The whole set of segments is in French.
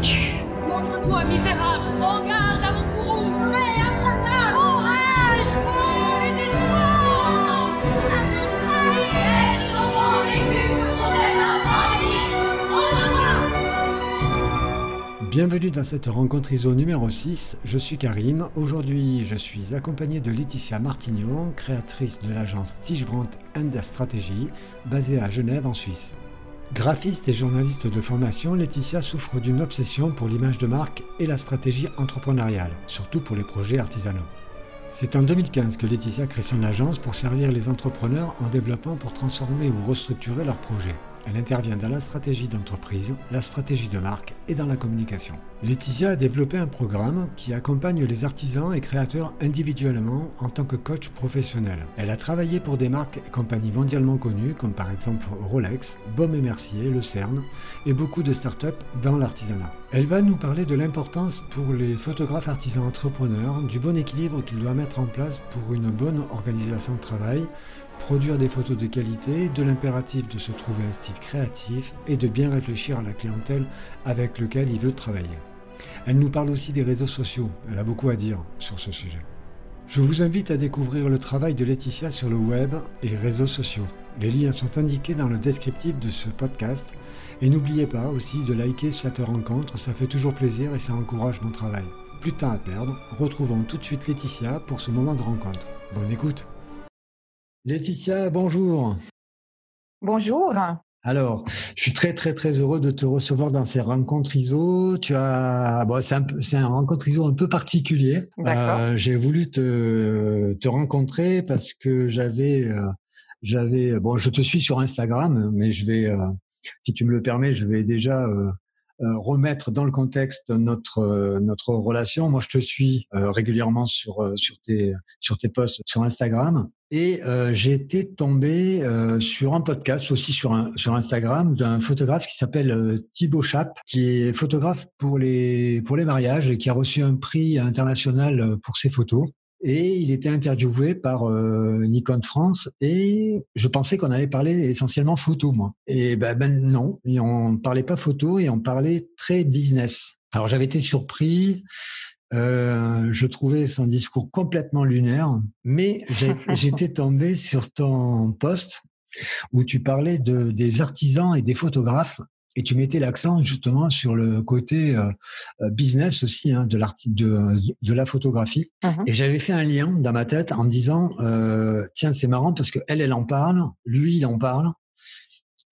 Montre-toi, misérable Prends garde à mon courroux Soleil, implacable Orage Oh, les espoirs La terre trahie Est-ce d'enfants vécus pour cette infamie Montre-toi Bienvenue dans cette rencontre ISO numéro 6, je suis Karim. Aujourd'hui, je suis accompagné de Laetitia Martignon, créatrice de l'agence Tige Brandt and Strategy, basée à Genève en Suisse. Graphiste et journaliste de formation, Laetitia souffre d'une obsession pour l'image de marque et la stratégie entrepreneuriale, surtout pour les projets artisanaux. C'est en 2015 que Laetitia crée son agence pour servir les entrepreneurs en développant pour transformer ou restructurer leurs projets. Elle intervient dans la stratégie d'entreprise, la stratégie de marque et dans la communication. Laetitia a développé un programme qui accompagne les artisans et créateurs individuellement en tant que coach professionnel. Elle a travaillé pour des marques et compagnies mondialement connues comme par exemple Rolex, Baume et Mercier, Le Cern et beaucoup de startups dans l'artisanat. Elle va nous parler de l'importance pour les photographes artisans entrepreneurs du bon équilibre qu'ils doivent mettre en place pour une bonne organisation de travail, produire des photos de qualité, de l'impératif de se trouver un style créatif et de bien réfléchir à la clientèle avec lequel il veut travailler. Elle nous parle aussi des réseaux sociaux, elle a beaucoup à dire sur ce sujet. Je vous invite à découvrir le travail de Laetitia sur le web et les réseaux sociaux. Les liens sont indiqués dans le descriptif de ce podcast. Et n'oubliez pas aussi de liker cette rencontre, ça fait toujours plaisir et ça encourage mon travail. Plus de temps à perdre, retrouvons tout de suite Laetitia pour ce moment de rencontre. Bonne écoute Laetitia, bonjour. Bonjour. Alors, je suis très très très heureux de te recevoir dans ces rencontres ISO. Tu as, bon, c'est un, un rencontre ISO un peu particulier. Euh, j'ai voulu te, te rencontrer parce que j'avais, euh, j'avais, bon, je te suis sur Instagram, mais je vais, euh, si tu me le permets, je vais déjà remettre dans le contexte notre notre relation. Moi, je te suis régulièrement sur sur tes sur tes posts sur Instagram et j'ai été tombé sur un podcast aussi sur un, sur Instagram d'un photographe qui s'appelle Thibaut Chap, qui est photographe pour les pour les mariages et qui a reçu un prix international pour ses photos et il était interviewé par euh, Nikon France et je pensais qu'on allait parler essentiellement photo moi. Et ben, ben non, et on parlait pas photo et on parlait très business. Alors j'avais été surpris. Euh, je trouvais son discours complètement lunaire, mais j'étais tombé sur ton post où tu parlais de, des artisans et des photographes et tu mettais l'accent justement sur le côté euh, euh, business aussi hein, de, de, de la photographie. Mmh et j'avais fait un lien dans ma tête en me disant euh, tiens c'est marrant parce que elle elle en parle, lui il en parle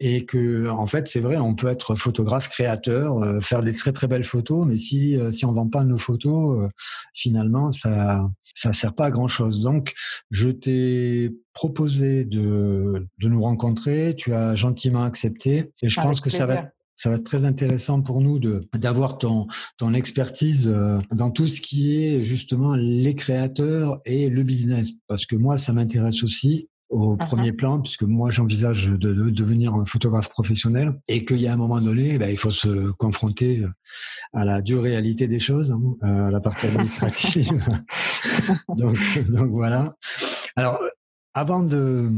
et que en fait c'est vrai on peut être photographe créateur euh, faire des très très belles photos mais si euh, si on vend pas nos photos euh, finalement ça ça sert pas à grand chose donc je t'ai proposé de de nous rencontrer. Tu as gentiment accepté. Et je pense que ça va ça va être très intéressant pour nous de d'avoir ton ton expertise dans tout ce qui est justement les créateurs et le business. Parce que moi ça m'intéresse aussi au uh-huh. premier plan, puisque moi j'envisage de, de, devenir un photographe professionnel et qu'il y a un moment donné, ben, il faut se confronter à la dure réalité des choses, hein, à la partie administrative. donc, donc voilà. Alors, avant de,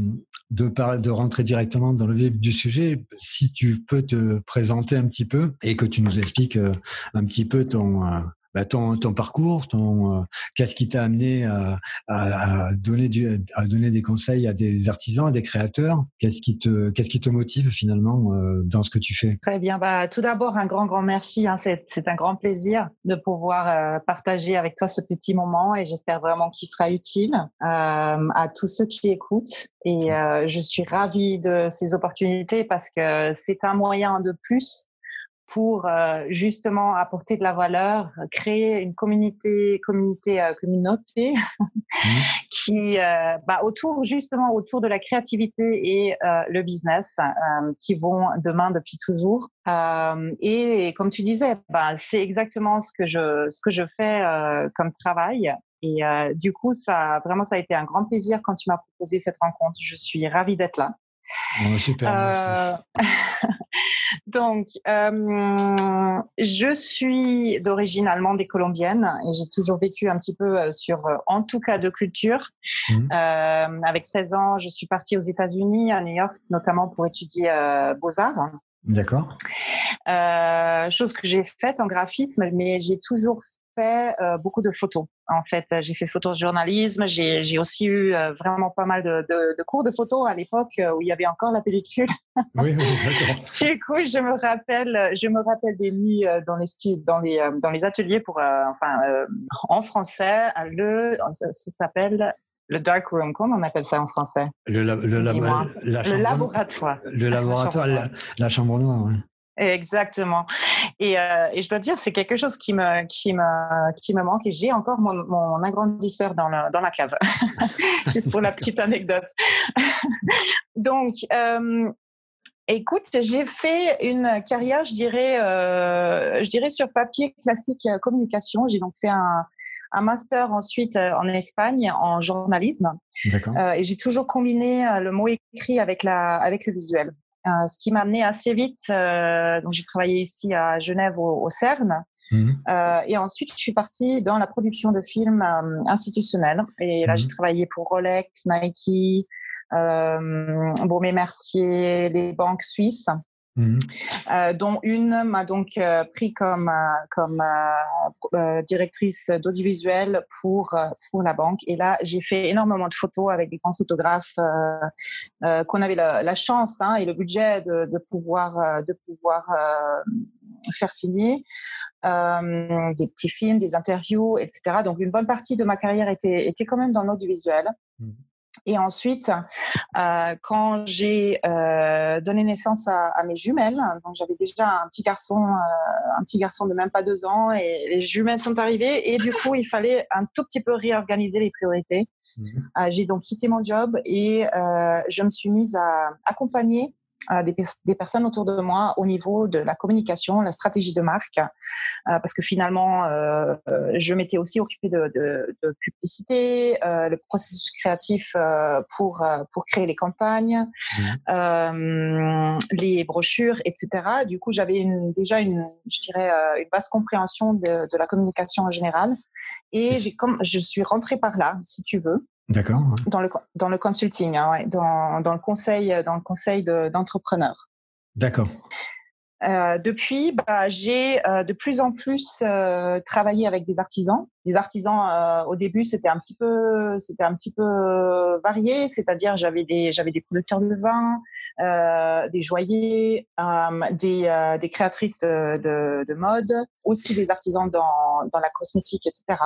de, parler, de rentrer directement dans le vif du sujet, si tu peux te présenter un petit peu et que tu nous expliques euh, un petit peu ton, euh, bah, ton, ton, parcours, ton euh, qu'est-ce qui t'a amené à, à, à, donner du, à donner des conseils à des artisans, à des créateurs? Qu'est-ce qui te qu'est-ce qui te motive finalement euh, dans ce que tu fais? Très bien. Bah, tout d'abord un grand grand merci. Hein. C'est, c'est un grand plaisir de pouvoir euh, partager avec toi ce petit moment et j'espère vraiment qu'il sera utile à tous ceux qui écoutent. Et je suis ravie de ces opportunités parce que c'est un moyen de plus pour euh, justement apporter de la valeur, créer une communauté, communauté, euh, communauté mmh. qui euh, bah, autour justement autour de la créativité et le business qui vont demain depuis toujours. Et, comme tu disais, bah, c'est exactement ce que je ce que je fais comme travail. Et du coup, ça vraiment ça a été un grand plaisir quand tu m'as proposé cette rencontre. Je suis ravie d'être là. Super. Donc, euh, je suis d'origine allemande et colombienne et j'ai toujours vécu un petit peu euh, sur, euh, en tout cas, de culture. Mmh. Euh, avec 16 ans, je suis partie aux États-Unis, à New York, notamment pour étudier euh, beaux-arts. D'accord. Euh, chose que j'ai faite en graphisme, mais j'ai toujours fait euh, beaucoup de photos. En fait, j'ai fait photojournalisme. J'ai aussi eu euh, vraiment pas mal de, de, de, cours de photos à l'époque euh, où il y avait encore la pellicule. Oui, oui d'accord. du coup, je me rappelle, je me rappelle des nuits dans les dans les dans les ateliers pour, enfin, en français, le, ça, ça s'appelle le dark room, comment on appelle ça en français? Le, le, le, laboratoire. Le laboratoire, la, la chambre noire. Ouais. Exactement. Et, euh, et, je dois dire, c'est quelque chose qui me, qui me, qui me manque. Et j'ai encore mon, mon agrandisseur dans, le, dans la cave, juste pour la petite anecdote. Donc, euh, Écoute, j'ai fait une carrière, je dirais, euh, je dirais sur papier classique communication. J'ai donc fait un, un, master ensuite en Espagne en journalisme. Euh, et j'ai toujours combiné le mot écrit avec la, avec le visuel. Euh, ce qui m'a amené assez vite. donc j'ai travaillé ici à Genève au, au CERN. Mmh. et ensuite, je suis partie dans la production de films institutionnels. Et là, mmh. j'ai travaillé pour Rolex, Nike euh, Beaumé Mercier, les banques suisses. Mmh. Euh, dont une m'a donc euh, pris comme euh, comme directrice d'audiovisuel pour pour la banque et là j'ai fait énormément de photos avec des grands photographes qu'on avait la, la chance hein, et le budget de, de pouvoir de pouvoir faire signer des petits films des interviews etc donc une bonne partie de ma carrière était était quand même dans l'audiovisuel mmh. Et ensuite, euh, quand j'ai euh, donné naissance à, à, mes jumelles, donc j'avais déjà un petit garçon, euh, un petit garçon de même pas deux ans, et les jumelles sont arrivées, et du coup, il fallait un tout petit peu réorganiser les priorités. Mmh. Euh, j'ai donc quitté mon job et euh, je me suis mise à accompagner des, des, personnes autour de moi au niveau de la communication, la stratégie de marque, euh, parce que finalement, euh, je m'étais aussi occupée de, de, de publicité, euh, le processus créatif euh, pour pour créer les campagnes, mmh. les brochures, etc. Du coup, j'avais une, déjà une, je dirais, une basse compréhension de, de la communication en général, et j'ai comme je suis rentrée par là, si tu veux. D'accord. Dans le, dans le consulting, hein, ouais, dans, dans, le conseil, dans le conseil d'entrepreneurs. D'accord. Euh, depuis, bah, j'ai euh, de plus en plus euh, travaillé avec des artisans. Des artisans, au début, c'était un petit peu, c'était un petit peu varié. C'est-à-dire, j'avais des, j'avais des producteurs de vin, euh, des joailliers, des, des créatrices de, de, de, mode, aussi des artisans dans, dans la cosmétique, etc.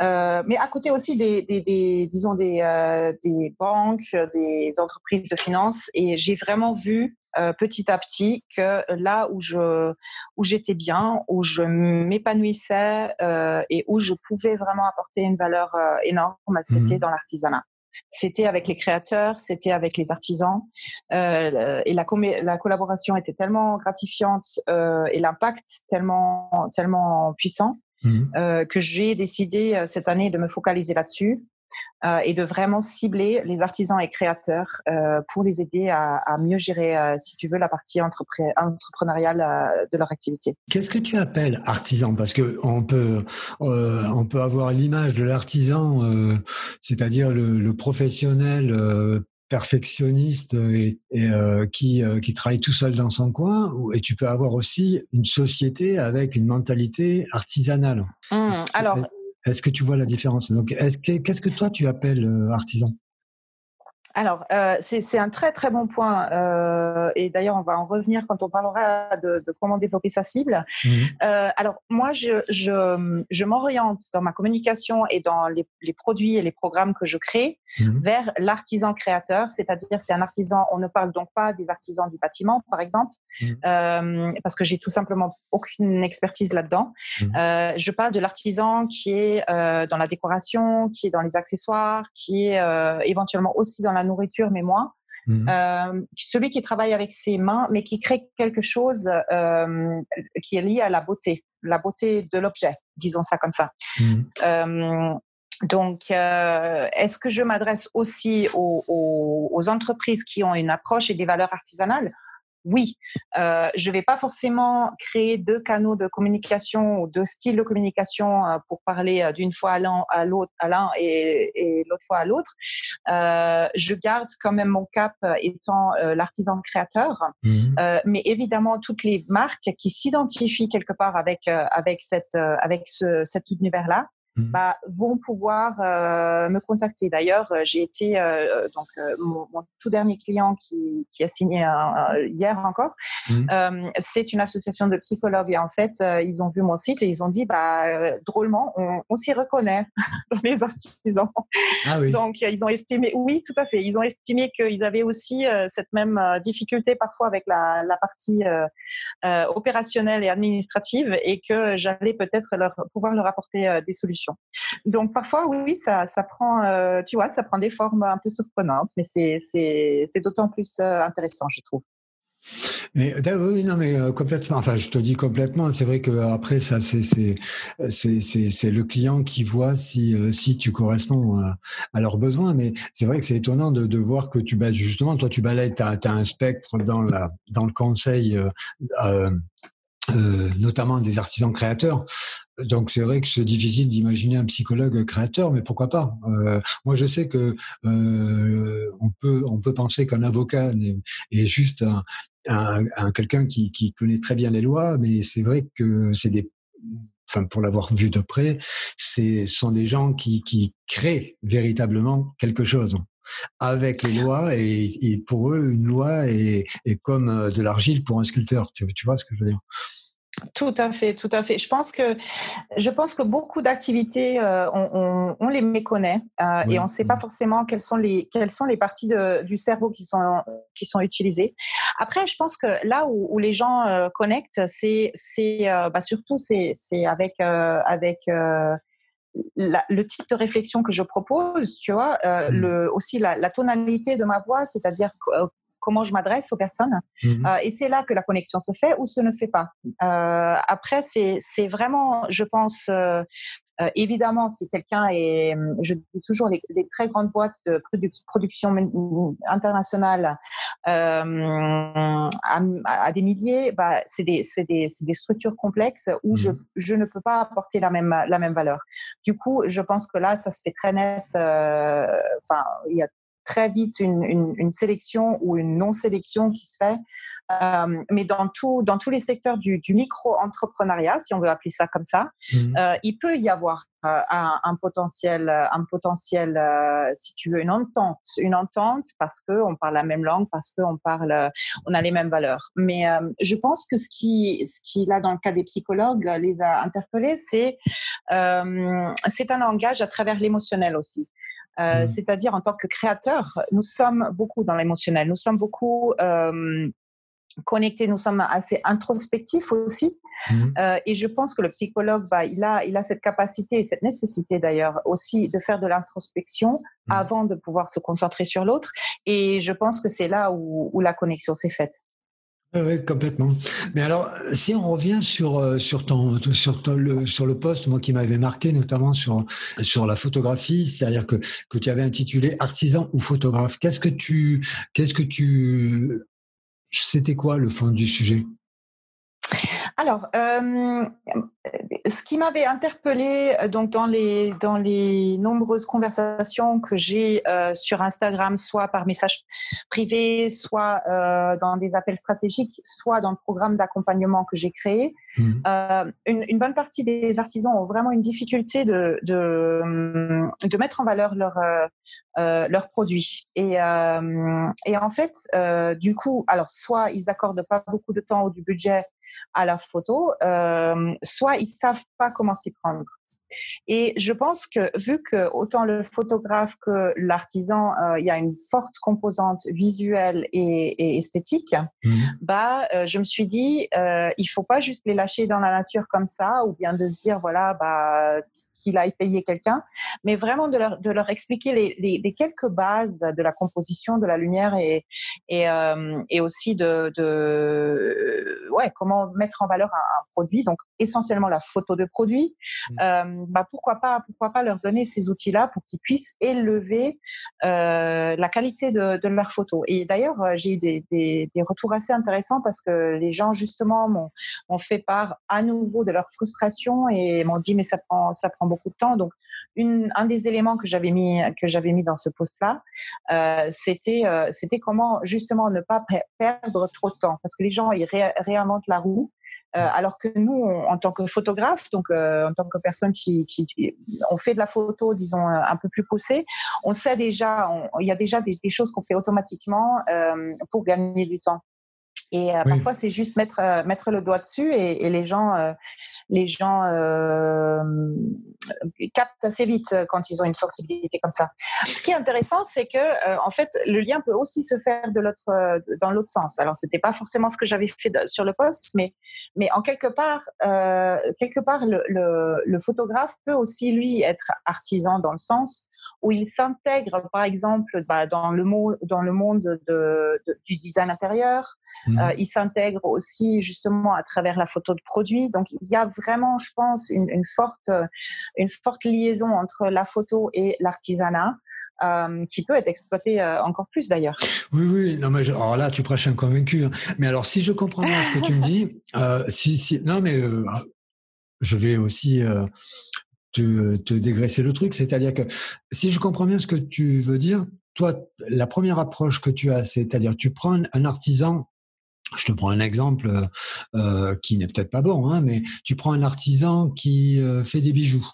Euh, mais à côté aussi des, des, des disons des, euh, des banques, des entreprises de finance, et j'ai vraiment vu euh, petit à petit que là où je où j'étais bien, où je m'épanouissais euh, et où je pouvais vraiment apporter une valeur euh, énorme, c'était mmh. dans l'artisanat. C'était avec les créateurs, c'était avec les artisans, euh, et la, la collaboration était tellement gratifiante et l'impact tellement tellement puissant Mmh. Euh, que j'ai décidé euh, cette année de me focaliser là-dessus euh, et de vraiment cibler les artisans et créateurs euh, pour les aider à, à mieux gérer, euh, si tu veux, la partie entrepre entrepreneuriale de leur activité. Qu'est-ce que tu appelles artisan? Parce que on peut on peut avoir l'image de l'artisan, c'est-à-dire le, le, professionnel perfectionniste et, et euh, qui, euh, qui travaille tout seul dans son coin, et tu peux avoir aussi une société avec une mentalité artisanale. Mmh, alors, est-ce que tu vois la différence? Donc, est-ce que qu'est-ce que toi tu appelles euh, artisan? Alors, euh, c'est un très très bon point. Euh, et d'ailleurs, on va en revenir quand on parlera de, de comment développer sa cible. Mmh. Euh, alors, moi, je, je, je m'oriente dans ma communication et dans les, les, produits et les programmes que je crée mmh. vers l'artisan créateur, c'est-à-dire c'est un artisan. On ne parle donc pas des artisans du bâtiment, par exemple, mmh. parce que j'ai tout simplement aucune expertise là-dedans. Mmh. je parle de l'artisan qui est dans la décoration, qui est dans les accessoires, qui est éventuellement aussi dans la nourriture, mais moins. Mmh. Euh, celui qui travaille avec ses mains, mais qui crée quelque chose euh, qui est lié à la beauté, la beauté de l'objet, disons ça comme ça. Mmh. Euh, donc, euh, est-ce que je m'adresse aussi aux, aux, aux, entreprises qui ont une approche et des valeurs artisanales? Oui, euh, je ne vais pas forcément créer deux canaux de communication ou deux styles de communication euh, pour parler euh, d'une fois à l'autre, à l'un et, et l'autre fois à l'autre. Euh, je garde quand même mon cap étant l'artisan créateur, mmh. mais évidemment toutes les marques qui s'identifient quelque part avec avec cette avec ce, cet univers-là Mmh. Bah, vont pouvoir euh, me contacter. D'ailleurs, euh, j'ai été euh, donc mon, tout dernier client qui, qui a signé hier encore. Mmh. c'est une association de psychologues et en fait, ils ont vu mon site et ils ont dit bah drôlement, on, on s'y reconnaît dans les artisans. Ah oui. Donc ils ont estimé, oui, tout à fait. Ils ont estimé qu'ils avaient aussi cette même difficulté parfois avec la, la partie opérationnelle et administrative et que j'allais peut-être leur pouvoir leur apporter des solutions. Donc parfois, oui, ça, prend, euh, tu vois, ça prend des formes un peu surprenantes, mais c'est d'autant plus euh, intéressant, je trouve. Mais oui, non, mais euh, complètement. Enfin, je te dis complètement. C'est vrai que après, ça, c'est c'est c'est le client qui voit si si tu corresponds à, leurs besoins. Mais c'est vrai que c'est étonnant de, voir que tu bah, justement, toi, tu balayes, tu as, un spectre dans la dans le conseil. Euh, euh, notamment des artisans créateurs. Donc c'est vrai que c'est difficile d'imaginer un psychologue créateur, mais pourquoi pas? Euh, Moi je sais que euh, on peut on peut penser qu'un avocat est, juste un, un, quelqu'un qui, qui connaît très bien les lois, mais c'est vrai que c'est des enfin pour l'avoir vu de près, c'est sont des gens qui, qui créent véritablement quelque chose avec les lois et, pour eux une loi est, est comme de l'argile pour un sculpteur. Tu, tu vois ce que je veux dire? Tout à fait, tout à fait. Je pense que, je pense que beaucoup d'activités, euh, on, on, les méconnaît euh, et on ne sait pas forcément quelles sont les, quelles sont les parties de, du cerveau qui sont, qui sont utilisées. Après, je pense que là où, où les gens euh, connectent, c'est, c'est bah surtout c'est, c'est avec, avec le type de réflexion que je propose, tu vois, mmh. le, aussi la, la, tonalité de ma voix, c'est-à-dire comment je m'adresse aux personnes. Mhm. Euh, et c'est là que la connexion se fait ou se ne fait pas. Euh, après, c'est vraiment, je pense, euh, évidemment, si quelqu'un est, je dis toujours, les, très grandes boîtes de production internationale euh, à, des milliers, bah, c'est des, des, des, structures complexes où je, mhm. je, ne peux pas apporter la même, la même valeur. Du coup, je pense que là, ça se fait très net. Enfin, il y a très vite une, une, une sélection ou une non-sélection qui se fait. Euh, mais dans, tout, dans tous les secteurs du, du micro-entrepreneuriat, si on veut appeler ça comme ça, mhm. euh, il peut y avoir euh, un, un, potentiel, un potentiel si tu veux, une entente. Une entente parce qu'on parle la même langue, parce qu'on parle, on a les mêmes valeurs. Mais je pense que ce qui, ce qui, là, dans le cas des psychologues, les a interpellés, c'est c'est un langage à travers l'émotionnel aussi. Euh, mmh. C'est-à-dire en tant que créateur, nous sommes beaucoup dans l'émotionnel, nous sommes beaucoup euh, connectés, nous sommes assez introspectifs aussi. Mmh. Euh, et je pense que le psychologue, bah, il, a, il a cette capacité et cette nécessité d'ailleurs aussi de faire de l'introspection mmh. avant de pouvoir se concentrer sur l'autre. Et je pense que c'est là où, où la connexion s'est faite. Oui, complètement. Mais alors, si on revient sur euh, sur ton sur le sur le poste, moi qui m'avait marqué notamment sur sur la photographie, c'est-à-dire que que tu avais intitulé artisan ou photographe. Qu'est-ce que tu qu'est-ce que tu c'était quoi le fond du sujet? Alors, euh, ce qui m'avait interpellé euh, donc dans les dans les nombreuses conversations que j'ai euh, sur Instagram, soit par message privé, soit dans des appels stratégiques, soit dans le programme d'accompagnement que j'ai créé, mmh. une, bonne partie des artisans ont vraiment une difficulté de de, de mettre en valeur leurs leurs produits et et en fait du coup alors soit ils accordent pas beaucoup de temps ou du budget à la photo, euh, soit ils savent pas comment s'y prendre. Et je pense que vu que autant le photographe que l'artisan, euh, il y a une forte composante visuelle et, esthétique, mmh. bah, euh, je me suis dit, euh, il faut pas juste les lâcher dans la nature comme ça, ou bien de se dire, voilà, bah, qu'il aille payer quelqu'un, mais vraiment de leur, de leur expliquer les, les, quelques bases de la composition, de la lumière et, et, euh, et aussi de, de ouais, comment mettre en valeur un, produit, donc essentiellement la photo de produit. Mmh bah, pourquoi pas, pourquoi pas leur donner ces outils-là pour qu'ils puissent élever la qualité de, de leurs photos. Et d'ailleurs, j'ai eu des, des, des, retours assez intéressants parce que les gens justement m'ont fait part à nouveau de leur frustration et m'ont dit mais ça prend ça prend beaucoup de temps. Donc une, un des éléments que j'avais mis que j'avais mis dans ce post-là, c'était c'était comment justement ne pas perdre trop de temps. Parce que les gens ils réinventent la roue alors que nous en tant que photographe donc en tant que personne qui, qui, on fait de la photo disons un peu plus poussée on sait déjà il y a déjà des, choses qu'on fait automatiquement pour gagner du temps et parfois c'est juste mettre mettre le doigt dessus et, et les gens les gens euh, captent assez vite quand ils ont une sensibilité comme ça. Ce qui est intéressant, c'est que euh, en fait, le lien peut aussi se faire de l'autre, euh, dans l'autre sens. Alors, c'était pas forcément ce que j'avais fait sur le poste, mais, mais en quelque part, quelque part, le, le, photographe peut aussi lui être artisan dans le sens où il s'intègre, par exemple, bah, dans le monde, dans le monde de, du design intérieur. Mmh. il s'intègre aussi justement à travers la photo de produit. Donc, il y a vraiment, je pense, une, forte, une forte liaison entre la photo et l'artisanat. Euh, qui peut être exploité euh, encore plus d'ailleurs. Oui, oui. Non, mais alors là, tu prêches un convaincu. Hein. Mais alors, si je comprends bien ce que tu me dis, euh, si, si, non, mais je vais aussi te, te, dégraisser le truc. C'est-à-dire que si je comprends bien ce que tu veux dire, toi, la première approche que tu as, c'est-à-dire tu prends un artisan je te prends un exemple euh, euh, qui n'est peut-être pas bon, hein, mais tu prends un artisan qui euh, fait des bijoux.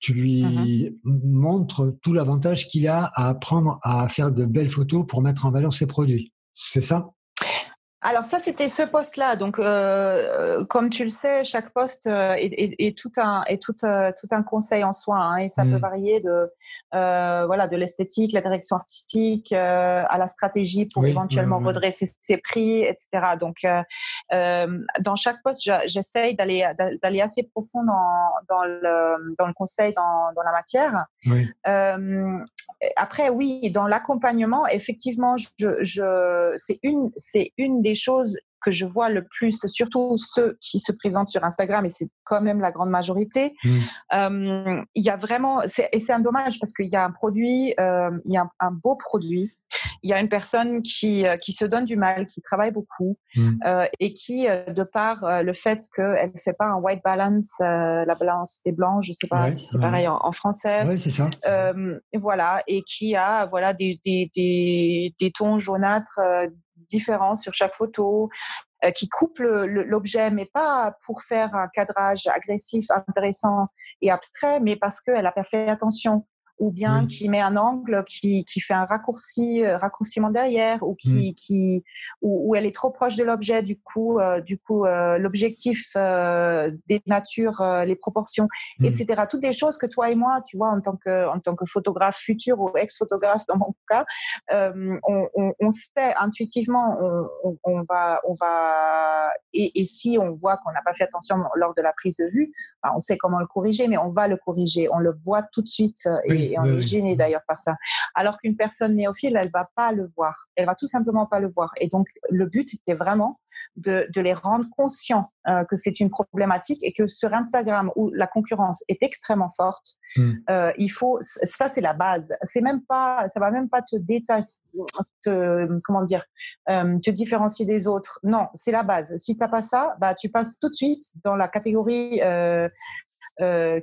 Tu lui mmh montres tout l'avantage qu'il a à apprendre à faire de belles photos pour mettre en valeur ses produits. C'est ça? Alors ça, c'était ce poste-là. Donc, euh, euh, comme tu le sais, chaque poste euh, est, tout un est tout, tout un conseil en soi, hein, et ça peut mmh. varier de voilà de l'esthétique, la direction artistique, à la stratégie pour éventuellement redresser ses prix, etc. Donc, dans chaque poste, j'essaye d'aller d'aller assez profond dans, dans le dans le conseil, dans, dans la matière. Oui après, oui, dans l'accompagnement, effectivement, je, je, c'est une, c'est une des choses que je vois le plus, surtout ceux qui se présentent sur Instagram, et c'est quand même la grande majorité, mmh. euh, il y a vraiment, et c'est un dommage parce qu'il y a un produit, euh, il y a un, beau produit, il y a une personne qui, euh, qui se donne du mal, qui travaille beaucoup, mmh. et qui, de par le fait qu'elle ne fait pas un white balance, la balance des blancs, je ne sais pas si c'est pareil en, français. Oui, c'est ça. voilà, et qui a voilà, des, des, des, des tons jaunâtres différents sur chaque photo, euh, qui coupe l'objet, mais pas pour faire un cadrage agressif, intéressant et abstrait, mais parce qu'elle a pas fait attention ou bien qui met un angle qui, qui fait un raccourci euh, raccourciment derrière ou qui, mmh. qui où, elle est trop proche de l'objet du coup euh, du coup euh, l'objectif euh, dénature les proportions mmh. etc toutes des choses que toi et moi tu vois en tant que en tant que photographe futur ou ex photographe dans mon cas on, on, on, sait intuitivement on, on, va on va et, et si on voit qu'on n'a pas fait attention lors de la prise de vue ben, on sait comment le corriger mais on va le corriger on le voit tout de suite et, et on est gêné d'ailleurs par ça. Alors qu'une personne néophile, elle va pas le voir. Elle va tout simplement pas le voir. Et donc, le but était vraiment de, de les rendre conscients euh, que c'est une problématique et que sur Instagram où la concurrence est extrêmement forte, hmm. euh, il faut, ça c'est la base. C'est même pas, ça va même pas te détacher, te, comment dire, euh, te différencier des autres. Non, c'est la base. Si t'as pas ça, bah tu passes tout de suite dans la catégorie euh,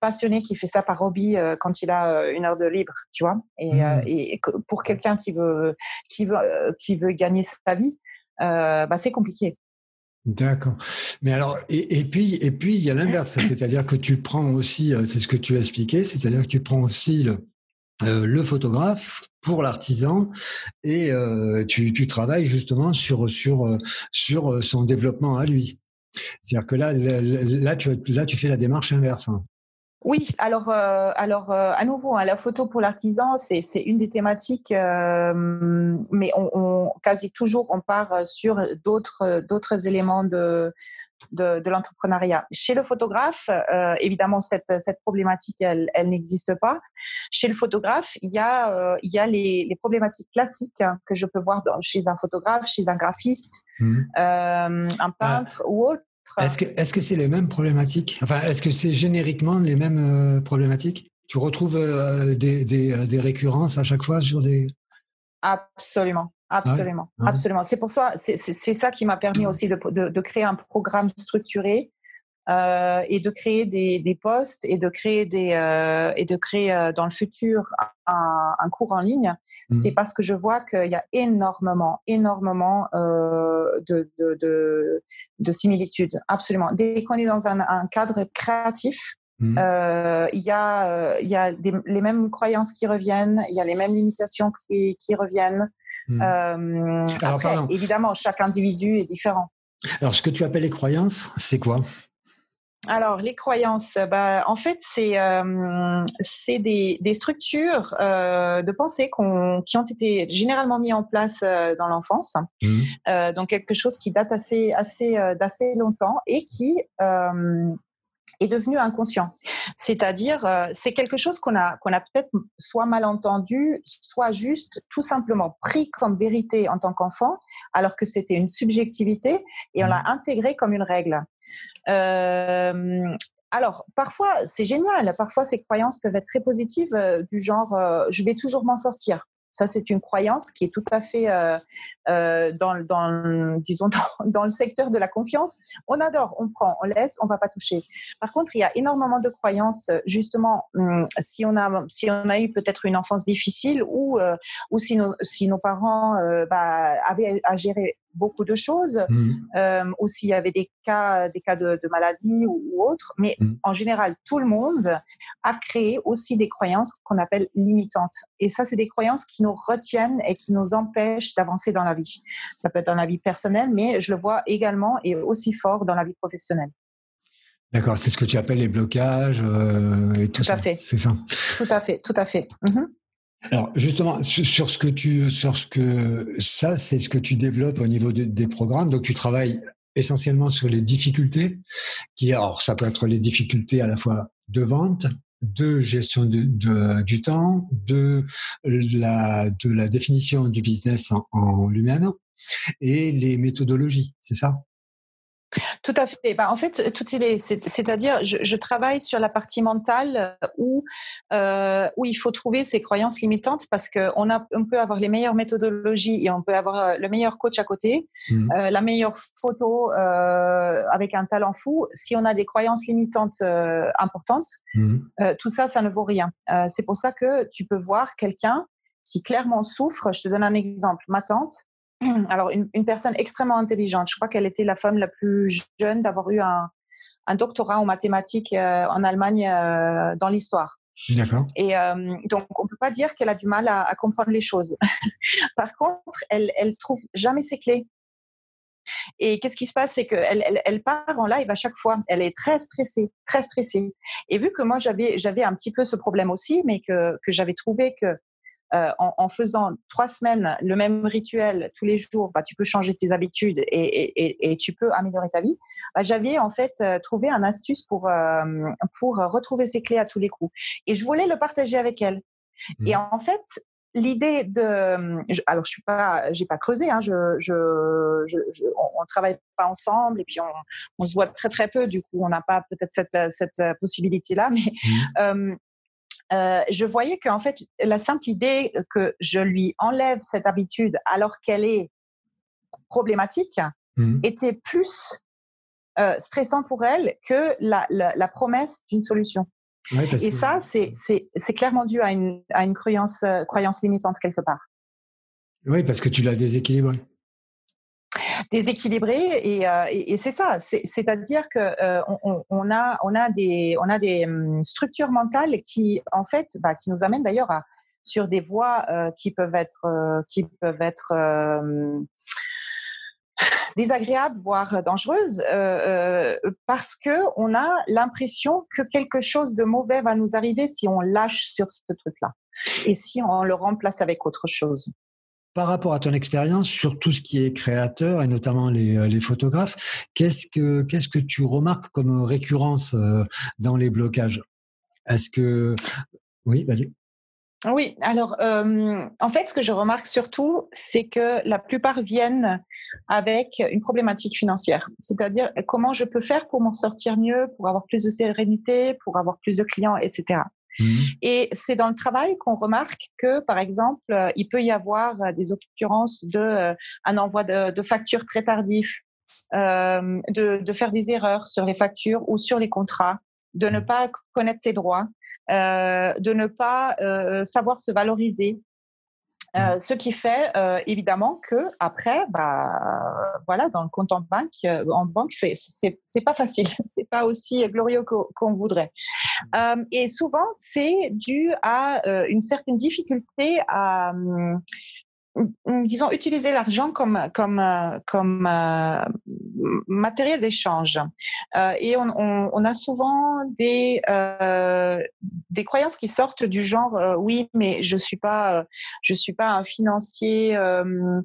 passionné qui fait ça par hobby euh, quand il a euh, une heure de libre, tu vois. Et, mmh. et pour quelqu'un qui veut, qui veut, qui veut gagner sa vie, bah, c'est compliqué. D'accord. Mais alors, et, et, puis, et puis il y a l'inverse, c'est-à-dire que tu prends aussi, c'est ce que tu as expliqué, c'est-à-dire que tu prends aussi le, le photographe pour l'artisan et tu, tu, travailles justement sur sur sur son développement à lui. C'est-à-dire que là, là, tu, là, tu fais la démarche inverse. Hein. Oui, alors, euh, alors euh, à nouveau, hein, la photo pour l'artisan, c'est une des thématiques, euh, mais on, quasi toujours, on part sur d'autres d'autres éléments de, de, l'entrepreneuriat. Chez le photographe, évidemment, cette, cette problématique, elle, elle n'existe pas. Chez le photographe, il y a, il y a les, les problématiques classiques que je peux voir chez un photographe, chez un graphiste, mmh. un ah. peintre ou autre Est-ce que est-ce que c'est les mêmes problématiques? Enfin, est-ce que c'est génériquement les mêmes problématiques? Tu retrouves des, des, des récurrences à chaque fois sur des Absolument. Absolument, absolument. C'est pour ça, c'est ça qui m'a permis aussi de, de, de, créer un programme structuré euh, et de créer des, des, postes et de créer des euh, et de créer euh, dans le futur un, un cours en ligne. Mmh. C'est parce que je vois qu'il y a énormément, énormément de, de, de, de, similitudes. Absolument. Dès qu'on est dans un, un cadre créatif, mmh. euh, il y a, euh, y a des, les mêmes croyances qui reviennent, il y a les mêmes limitations qui, qui reviennent. Mmh. Euh, après, évidemment, chaque individu est différent. Alors, ce que tu appelles les croyances, c'est quoi? Alors, les croyances, bah, en fait, c'est euh, des, des, structures euh, de pensée qui ont été généralement mises en place euh, dans l'enfance, mmh. euh, donc quelque chose qui date assez, assez, euh, d'assez longtemps et qui est devenu inconscient. C'est-à-dire, euh, c'est quelque chose qu'on a, qu'on a peut-être soit mal entendu, soit juste tout simplement pris comme vérité en tant qu'enfant, alors que c'était une subjectivité et on l'a mmh. intégré comme une règle. Euh, alors, parfois, c'est génial. Parfois, ces croyances peuvent être très positives, euh, du genre euh, je vais toujours m'en sortir. Ça, c'est une croyance qui est tout à fait euh, euh, dans, disons, dans, le secteur de la confiance. On adore, on prend, on laisse, on va pas toucher. Par contre, il y a énormément de croyances, justement, hum, si on a, si on a eu peut-être une enfance difficile ou, euh, ou si, nos, si nos parents bah, avaient à gérer beaucoup de choses, mmh. euh, ou s'il y avait des cas, des cas de, de maladie ou, ou autre. Mais mmh. en général, tout le monde a créé aussi des croyances qu'on appelle limitantes. Et ça, c'est des croyances qui nous retiennent et qui nous empêchent d'avancer dans la vie. Ça peut être dans la vie personnelle, mais je le vois également et aussi fort dans la vie professionnelle. D'accord, c'est ce que tu appelles les blocages euh, et tout, tout à fait. C'est ça. Tout à fait, tout à fait. Mmh. Alors justement sur ce que tu sur ce que ça c'est ce que tu développes au niveau de, des programmes. Donc tu travailles essentiellement sur les difficultés qui alors ça peut être les difficultés à la fois de vente de gestion de, du temps, de la, de la définition du business en, en lui-même et les méthodologies, c'est ça? Tout à fait. Bah, en fait, tout il est, c'est-à-dire, je, je, travaille sur la partie mentale où euh, où il faut trouver ces croyances limitantes parce que on a, on peut avoir les meilleures méthodologies et on peut avoir euh, le meilleur coach à côté, mmh. euh, la meilleure photo euh, avec un talent fou. Si on a des croyances limitantes euh, importantes, mmh. Euh, tout ça, ça ne vaut rien. c'est pour ça que tu peux voir quelqu'un qui clairement souffre. Je te donne un exemple. Ma tante, alors une, une, personne extrêmement intelligente. Je crois qu'elle était la femme la plus jeune d'avoir eu un, un, doctorat en mathématiques euh, en Allemagne euh, dans l'histoire. D'accord. Et euh, donc on peut pas dire qu'elle a du mal à, à comprendre les choses. Par contre, elle, elle trouve jamais ses clés. Et qu'est-ce qui se passe, c'est qu'elle elle, elle, part en live à chaque fois. Elle est très stressée, très stressée. Et vu que moi j'avais j'avais un petit peu ce problème aussi, mais que que j'avais trouvé que euh, en, en, faisant trois semaines le même rituel tous les jours, bah, tu peux changer tes habitudes et, et, et tu peux améliorer ta vie. Bah, J'avais en fait euh, trouvé un astuce pour euh, pour retrouver ses clés à tous les coups, et je voulais le partager avec elle. Mmh. Et en fait, l'idée de alors je suis pas j'ai pas creusé hein, je, je, je, je on, on, travaille pas ensemble et puis on, on, se voit très très peu du coup on n'a pas peut-être cette cette possibilité là mais mmh. euh, euh, je voyais qu'en fait, la simple idée que je lui enlève cette habitude alors qu'elle est problématique mmh. était plus euh, stressant pour elle que la, la, la promesse d'une solution. Ouais, Et ça, c'est clairement dû à une, à une croyance, euh, croyance limitante quelque part. Oui, parce que tu l'as déséquilibré déséquilibré et, euh, et, c'est ça c'est-à-dire que euh, on, a on a des on a des hum, structures mentales qui en fait bah, qui nous amènent d'ailleurs à sur des voies euh, qui peuvent être qui peuvent être désagréables voire dangereuses parce que on a l'impression que quelque chose de mauvais va nous arriver si on lâche sur ce truc là et si on le remplace avec autre chose par rapport à ton expérience sur tout ce qui est créateur et notamment les, euh, photographes, qu'est-ce que tu remarques comme récurrence euh, dans les blocages? Est-ce que oui, vas-y. Oui, alors en fait, ce que je remarque surtout, c'est que la plupart viennent avec une problématique financière. C'est-à-dire comment je peux faire pour m'en sortir mieux, pour avoir plus de sérénité, pour avoir plus de clients, etc. Mmh. Et c'est dans le travail qu'on remarque que, par exemple, il peut y avoir des occurrences de un envoi de, factures très tardif, de, de, faire des erreurs sur les factures ou sur les contrats, de ne mmh. pas connaître ses droits, euh, de ne pas euh, savoir se valoriser. Euh, mmh. ce qui fait évidemment que après, bah voilà, dans le compte en banque, en banque, c'est c'est pas facile, c'est pas aussi glorieux qu'on voudrait. Mmh. et souvent, c'est dû à une certaine difficulté à hum, disons, utiliser l'argent comme, comme, euh, comme euh, matériel d'échange. Euh, et on, on, on, a souvent des, euh, des croyances qui sortent du genre, euh, oui, mais je suis pas, je suis pas un financier euh,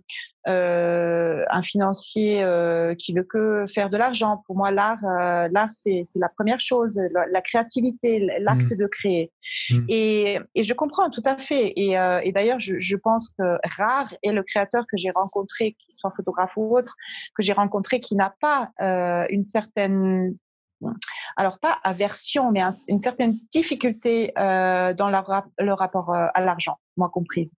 un financier euh, qui veut que faire de l'argent. Pour moi, l'art, euh, l'art, c'est, c'est la première chose, la, créativité, l'acte mmh. de créer. Mmh. Et, et, je comprends tout à fait. Et, euh, et d'ailleurs, je, je, pense que rare est le créateur que j'ai rencontré, qu'il soit photographe ou autre, que j'ai rencontré qui n'a pas une certaine alors pas aversion, mais une certaine difficulté euh, dans le rapport euh, à l'argent, moi comprise.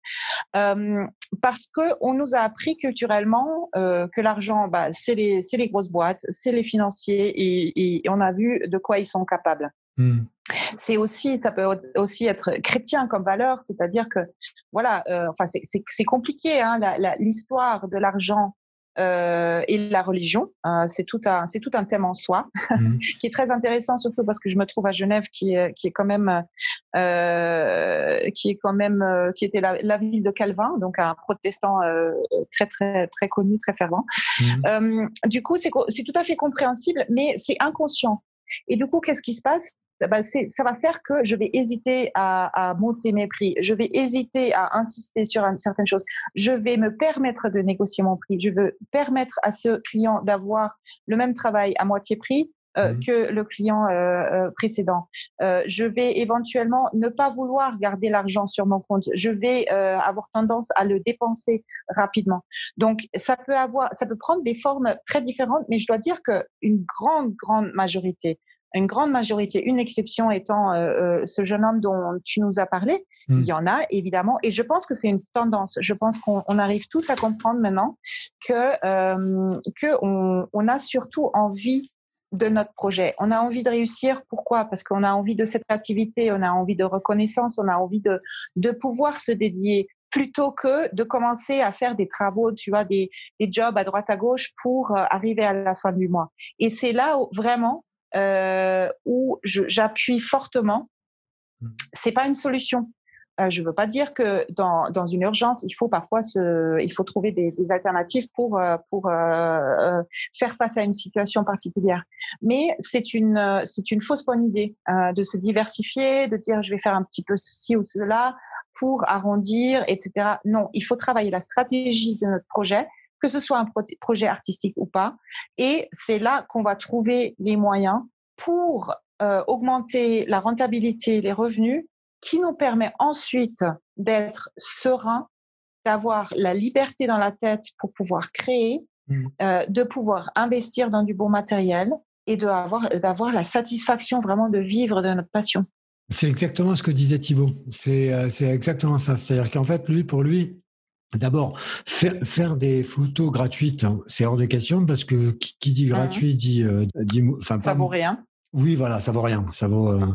Euh, parce que on nous a appris culturellement euh, que l'argent, bah, c'est les, les grosses boîtes, c'est les financiers, et, et, on a vu de quoi ils sont capables. Hmm. C'est aussi, ça peut aussi être chrétien comme valeur, c'est-à-dire que voilà, enfin c'est compliqué, hein, l'histoire de l'argent euh, et la religion. Euh, c'est tout un c'est tout un thème en soi mmh. qui est très intéressant surtout parce que je me trouve à Genève qui est qui est quand même euh, qui est quand même qui était la, la, ville de Calvin donc un protestant très très très connu très fervent. Mmh. du coup c'est c'est tout à fait compréhensible mais c'est inconscient. Et du coup qu'est-ce qui se passe? Bah, ça va faire que je vais hésiter à, à, monter mes prix, je vais hésiter à insister sur une certaine chose, je vais me permettre de négocier mon prix, je veux permettre à ce client d'avoir le même travail à moitié prix euh, mmh. que le client euh, euh, précédent. Euh, je vais éventuellement ne pas vouloir garder l'argent sur mon compte. Je vais euh, avoir tendance à le dépenser rapidement. Donc ça peut avoir, ça peut prendre des formes très différentes, mais je dois dire que une grande grande majorité une grande majorité, une exception étant euh, euh, ce jeune homme dont tu nous as parlé. Il y hmm. en a évidemment, et je pense que c'est une tendance. Je pense qu'on arrive tous à comprendre maintenant que euh, que on, on, a surtout envie de notre projet. On a envie de réussir. Pourquoi? Parce qu'on a envie de cette activité, on a envie de reconnaissance, on a envie de de pouvoir se dédier plutôt que de commencer à faire des travaux, tu vois, des, des jobs à droite à gauche pour euh, arriver à la fin du mois. Et c'est là où, vraiment euh, où j'appuie fortement. Mmh. C'est pas une solution. Euh, je veux pas dire que dans, dans une urgence, il faut parfois se, il faut trouver des, des alternatives pour euh, pour euh, faire face à une situation particulière. Mais c'est une c'est une fausse bonne idée de se diversifier, de dire je vais faire un petit peu ceci ou cela pour arrondir, etc. Non, il faut travailler la stratégie de notre projet que ce soit un projet artistique ou pas. Et c'est là qu'on va trouver les moyens pour euh, augmenter la rentabilité, les revenus, qui nous permet ensuite d'être serein, d'avoir la liberté dans la tête pour pouvoir créer, mmh. euh, de pouvoir investir dans du bon matériel et d'avoir d'avoir la satisfaction vraiment de vivre de notre passion. C'est exactement ce que disait Thibault. C'est euh, exactement ça. C'est-à-dire qu'en fait, lui, pour lui, D'abord, faire, faire, des photos gratuites, hein, c'est hors de question parce que qui, dit mmh gratuit dit, euh, dit enfin ça vaut rien. Oui, voilà, ça vaut rien, ça vaut, euh,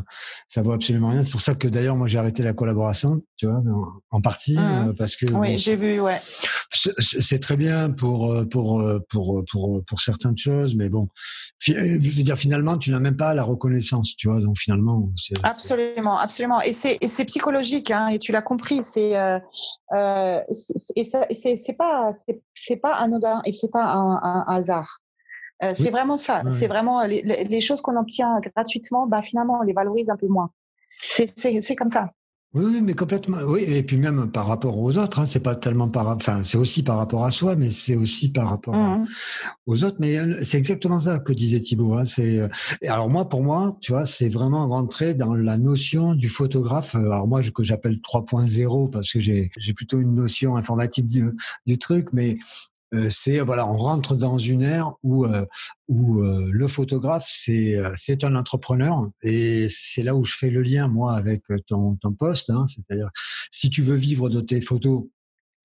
ça vaut absolument rien. C'est pour ça que d'ailleurs moi j'ai arrêté la collaboration, tu vois, en, partie mmh. euh, parce que. Oui, j'ai vu, ouais. C'est très bien pour pour pour pour pour certaines choses, mais bon, je veux dire finalement tu n'as même pas la reconnaissance, tu vois, donc finalement. Absolument, absolument, et c'est psychologique, hein, et tu l'as compris, c'est euh, et c'est pas c'est pas anodin et c'est pas un, un, hasard. Euh, c'est vraiment ça. C'est vraiment les, les choses qu'on obtient gratuitement, bah finalement on les valorise un peu moins. C'est comme ça. Oui, mais complètement. Oui, et puis même par rapport aux autres, hein, c'est pas tellement par, enfin, c'est aussi par rapport à soi, mais c'est aussi par rapport mmh. aux autres. Mais euh, c'est exactement ça que disait Thibault. Hein, c'est, alors moi, pour moi, tu vois, c'est vraiment rentrer dans la notion du photographe. Alors moi, que j'appelle 3.0 parce que j'ai, j'ai plutôt une notion informatique du, du truc, mais euh, c'est voilà, on rentre dans une ère où euh, où euh, le photographe c'est c'est un entrepreneur et c'est là où je fais le lien moi avec ton ton poste, hein, c'est-à-dire si tu veux vivre de tes photos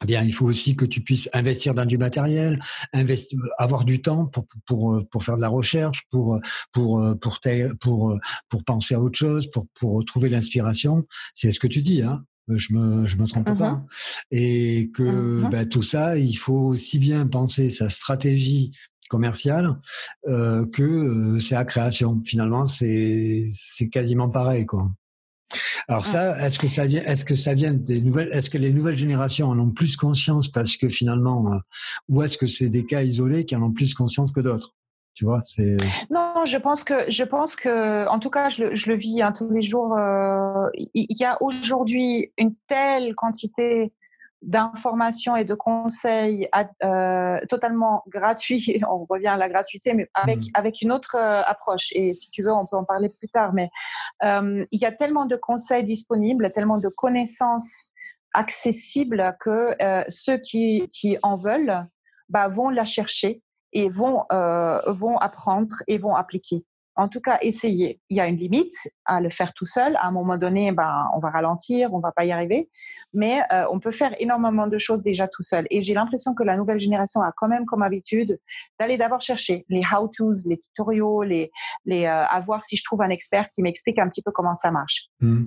eh bien, il faut aussi que tu puisses investir dans du matériel, investir, avoir du temps pour, pour, pour faire de la recherche, pour, pour, pour, pour, pour penser à autre chose, pour, pour trouver l'inspiration. C'est ce que tu dis, hein. Euh, je me je me trompe pas mmh et que bah, tout ça il faut aussi bien penser sa stratégie commerciale euh, que euh, sa création finalement c'est c'est quasiment pareil quoi alors mmh. ça est-ce que ça vient est-ce que ça vient des nouvelles est-ce que les nouvelles générations en ont plus conscience parce que finalement euh, ou est-ce que c'est des cas isolés qui en ont plus conscience que d'autres? Tu vois, c'est. Non, je pense que, je pense que, en tout cas, je le, je le vis hein, tous les jours. Euh, il y, a aujourd'hui une telle quantité d'informations et de conseils euh, totalement gratuits. On revient à la gratuité, mais avec, mmh. avec une autre euh, approche. Et si tu veux, on peut en parler plus tard. Mais il y a tellement de conseils disponibles, tellement de connaissances accessibles que ceux qui, qui en veulent bah, vont la chercher et vont, euh, vont apprendre et vont appliquer. En tout cas, essayer. Il y a une limite à le faire tout seul. À un moment donné, ben, on va ralentir, on va pas y arriver. Mais euh, on peut faire énormément de choses déjà tout seul. Et j'ai l'impression que la nouvelle génération a quand même comme habitude d'aller d'abord chercher les how-tos, les tutoriaux, les, les, euh, à voir si je trouve un expert qui m'explique un petit peu comment ça marche. Mmh.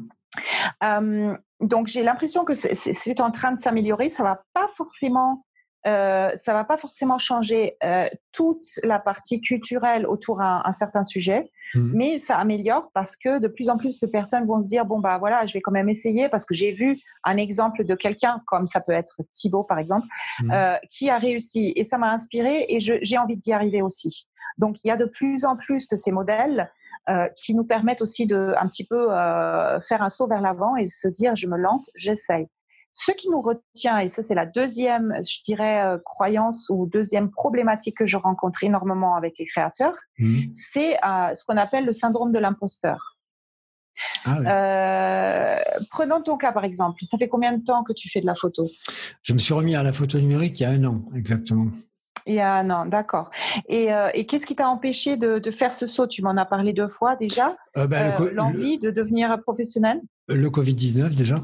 Euh, donc j'ai l'impression que c'est en train de s'améliorer. Ça va pas forcément euh, ça va pas forcément changer euh, toute la partie culturelle autour d'un un certain sujet, mmh. mais ça améliore parce que de plus en plus de personnes vont se dire bon bah voilà, je vais quand même essayer parce que j'ai vu un exemple de quelqu'un comme ça peut être Thibaut par exemple mmh. euh, qui a réussi et ça m'a inspiré et j'ai envie d'y arriver aussi. Donc il y a de plus en plus de ces modèles euh, qui nous permettent aussi de un petit peu faire un saut vers l'avant et se dire je me lance, j'essaye. Ce qui nous retient, et ça c'est la deuxième, je dirais, euh, croyance ou deuxième problématique que je rencontre énormément avec les créateurs, mmh. c'est euh, ce qu'on appelle le syndrome de l'imposteur. Ah euh, prenons ton cas par exemple. Ça fait combien de temps que tu fais de la photo? Je me suis remis à la photo numérique il y a un an, exactement. Il y a un an, d'accord. Et, qu'est-ce qui t'a empêché de, faire ce saut? Tu m'en as parlé deux fois déjà. Ben, l'envie de devenir professionnel? Le Covid-19 déjà.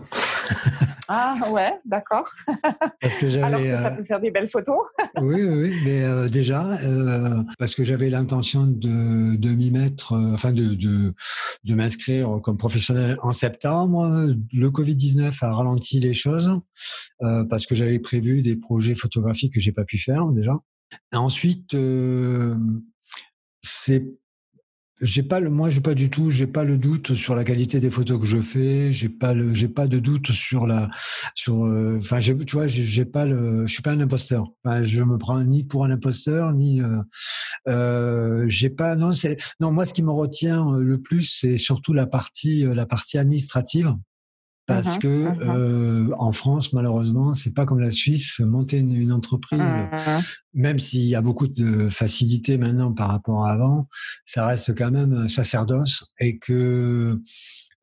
Ah ouais, d'accord. Parce que j'avais. Alors que ça euh, peut faire des belles photos. oui, oui, mais euh, déjà euh, parce que j'avais l'intention de, de m'y mettre, enfin de de, de m'inscrire comme professionnel en septembre. Le Covid 19 a ralenti les choses parce que j'avais prévu des projets photographiques que j'ai pas pu faire déjà. Et ensuite, c'est j'ai pas le, moi, j'ai pas du tout, j'ai pas le doute sur la qualité des photos que je fais. J'ai pas le, j'ai pas de doute sur la, sur, euh, enfin, tu vois, j'ai pas le, je suis pas un imposteur. Enfin, je me prends ni pour un imposteur, ni, euh, euh, j'ai pas, non, c'est, non, moi, ce qui me retient euh, le plus, c'est surtout la partie, la partie administrative parce mmh que mmh euh, en France, malheureusement, c'est pas comme la Suisse. Monter une, entreprise, mmh. même s'il y a beaucoup de facilité maintenant par rapport à avant, ça reste quand même un sacerdoce et que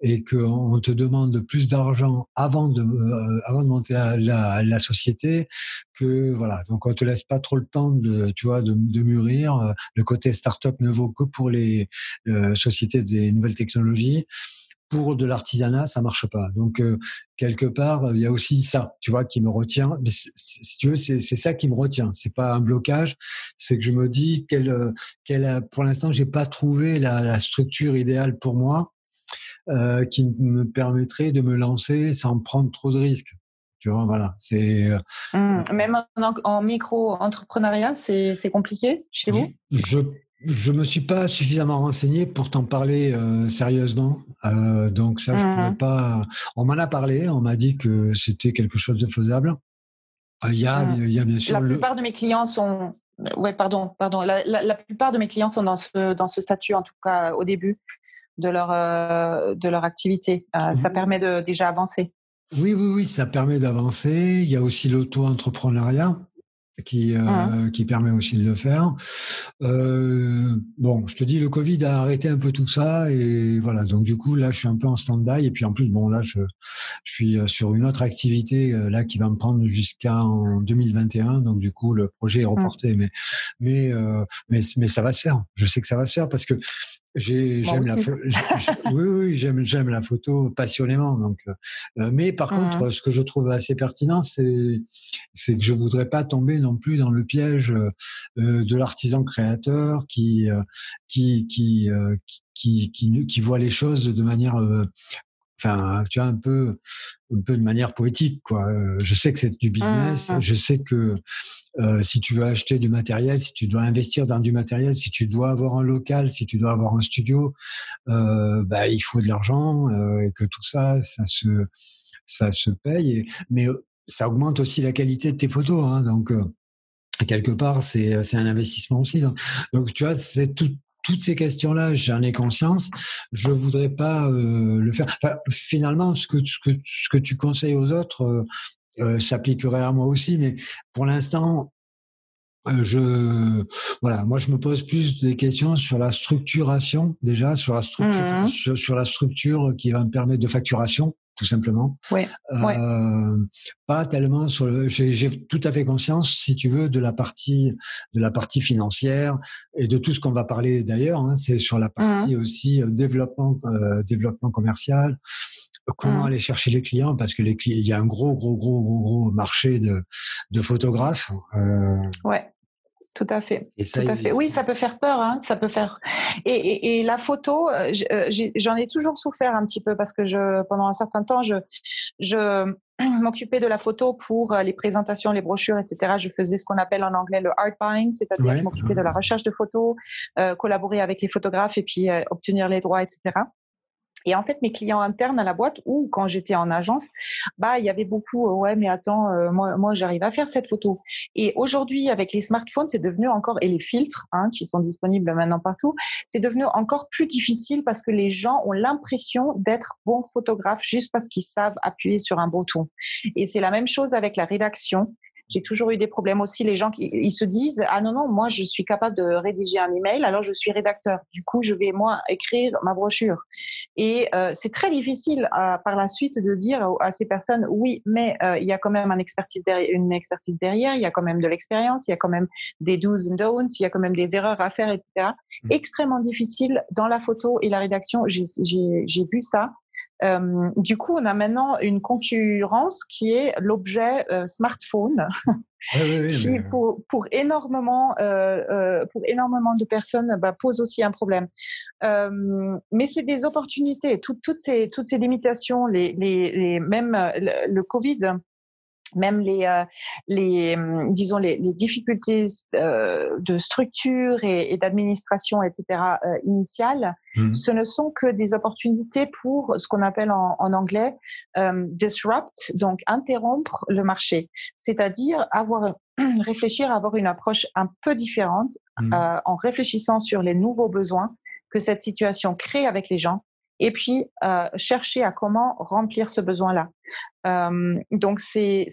et qu'on te demande plus d'argent avant de euh, avant de monter la, la, société que voilà. Donc on te laisse pas trop le temps de tu vois de, de mûrir. Le côté start-up ne vaut que pour les euh, sociétés des nouvelles technologies pour de l'artisanat, ça marche pas. Donc euh, quelque part, il y a aussi ça, tu vois, qui me retient. Mais si tu veux, c'est ça qui me retient. C'est pas un blocage, c'est que je me dis qu'elle, euh, qu'elle, pour l'instant, j'ai pas trouvé la, la, structure idéale pour moi euh, qui me permettrait de me lancer sans prendre trop de risques. Tu vois, voilà, c'est. Euh, mmh. même en, en micro-entrepreneuriat, c'est compliqué chez vous? je je me suis pas suffisamment renseigné pour t'en parler euh, sérieusement, euh, donc ça je pourrais mmh. pas. On m'en a parlé, on m'a dit que c'était quelque chose de faisable. Euh, il y a, mmh. y a bien sûr. La plupart de mes clients sont. Ouais, pardon, pardon. La, plupart de mes clients sont dans ce dans ce statut, en tout cas au début. de leur, de leur activité. Ça permet de déjà avancer. Oui, oui, oui, ça permet d'avancer. Il y a aussi l'auto-entrepreneuriat qui, euh, qui permet aussi de le faire. Euh, bon, je te dis, le Covid a arrêté un peu tout ça et voilà. Donc du coup, là, je suis un peu en stand-by et puis en plus, bon, là, je, je suis euh, sur une autre activité là qui va me prendre jusqu'en 2021. Donc du coup, le projet est reporté, mais mais mais mais ça va se faire. Je sais que ça va se faire parce que j'aime la oui oui j'aime j'aime la photo passionnément donc euh, mais par mmh. contre ce que je trouve assez pertinent c'est c'est que je voudrais pas tomber non plus dans le piège euh, de l'artisan créateur qui euh, qui qui, qui qui qui voit les choses de manière enfin tu vois un peu un peu de manière poétique quoi. Je sais que c'est du business mmh, mmh. je sais que euh, si tu veux acheter du matériel si tu dois investir dans du matériel si tu dois avoir un local si tu dois avoir un studio euh, bah il faut de l'argent euh, et que tout ça ça se ça se paye. Mais ça augmente aussi la qualité de tes photos hein, donc quelque part c'est c'est un investissement aussi donc, donc tu vois c'est tout toutes ces questions-là, j'en ai conscience. Je voudrais pas euh, le faire. finalement, ce que, ce que, ce que tu conseilles aux autres euh, euh, s'appliquerait à moi aussi, mais pour l'instant, je voilà, moi je me pose plus des questions sur la structuration déjà, sur la structure, mmh sur, la structure qui va me permettre de facturation tout simplement. Ouais, euh, Pas tellement sur le. J'ai tout à fait conscience, si tu veux, de la partie de la partie financière et de tout ce qu'on va parler d'ailleurs. Hein, C'est sur la partie mmh. aussi euh, développement euh, développement commercial. Comment mmh. aller chercher les clients parce que les il y a un gros gros gros gros gros marché de de photographes. Euh, ouais. Tout à fait. tout à fait. Oui, ça peut faire peur, hein, ça peut faire. Et, et, la photo, euh, euh, j'en ai, toujours souffert un petit peu parce que je, pendant un certain temps, je, je m'occupais de la photo pour euh, les présentations, les brochures, etc. Je faisais ce qu'on appelle en anglais le art buying, c'est-à-dire que je m'occupais de la recherche de photos, collaborer avec les photographes et puis obtenir les droits, etc. Et en fait, mes clients internes à la boîte ou quand j'étais en agence, bah il y avait beaucoup euh, ouais mais attends euh, moi moi j'arrive à faire cette photo. Et aujourd'hui avec les smartphones, c'est devenu encore et les filtres hein, qui sont disponibles maintenant partout, c'est devenu encore plus difficile parce que les gens ont l'impression d'être bons photographes juste parce qu'ils savent appuyer sur un bouton. Et c'est la même chose avec la rédaction. J'ai toujours eu des problèmes aussi. Les gens qui ils se disent ah non non moi je suis capable de rédiger un email alors je suis rédacteur. Du coup je vais moi écrire ma brochure. Et euh, c'est très difficile euh, par la suite de dire à ces personnes oui mais euh, il y a quand même un expertise derrière, une expertise derrière, il y a quand même de l'expérience, il y a quand même des do's and don'ts, il y a quand même des erreurs à faire etc. Mmh. Extrêmement difficile dans la photo et la rédaction. J'ai vu ça. Euh, du coup, on a maintenant une concurrence qui est l'objet euh, smartphone, qui pour, pour, énormément, euh, pour énormément de personnes bah, pose aussi un problème. Mais c'est des opportunités. Tout, toutes ces toutes ces limitations, les, les, les même le, le Covid même les, euh, les hum, disons les, les difficultés euh, de structure et, et d'administration, etc. Euh, initiales, mmh. ce ne sont que des opportunités pour ce qu'on appelle en, en anglais euh, disrupt, donc interrompre le marché, c'est-à-dire avoir réfléchir à avoir une approche un peu différente mmh. en réfléchissant sur les nouveaux besoins que cette situation crée avec les gens et puis euh, chercher à comment remplir ce besoin-là. Euh, donc c'est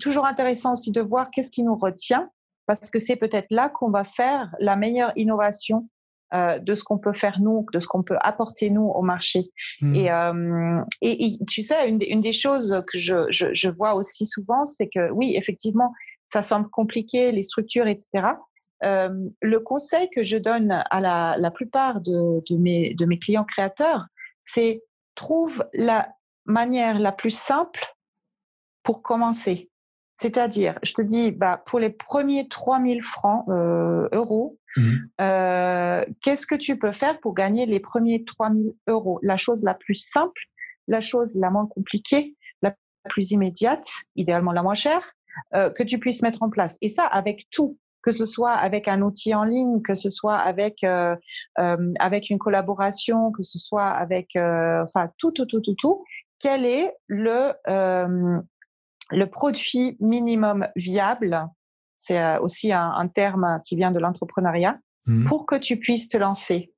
toujours intéressant aussi de voir qu'est-ce qui nous retient, parce que c'est peut-être là qu'on va faire la meilleure innovation euh, de ce qu'on peut faire nous, de ce qu'on peut apporter nous au marché. Mmh. Et, euh, et, et, tu sais, une, une, des choses que je, je, je vois aussi souvent, c'est que oui, effectivement, ça semble compliqué, les structures, etc. Euh, le conseil que je donne à la, la plupart de, de, mes, de mes clients créateurs, c'est trouve la manière la plus simple pour commencer. C'est-à-dire, je te dis, bah, pour les premiers 3000 francs, euh, euros, mmh. euh, qu'est-ce que tu peux faire pour gagner les premiers 3000 euros? La chose la plus simple, la chose la moins compliquée, la plus immédiate, idéalement la moins chère, euh, que tu puisses mettre en place. Et ça, avec tout que ce soit avec un outil en ligne, que ce soit avec euh, euh, avec une collaboration, que ce soit avec euh, enfin tout tout tout tout tout. Quel est le le produit minimum viable? C'est aussi un, un, terme qui vient de l'entrepreneuriat mmh. pour que tu puisses te lancer.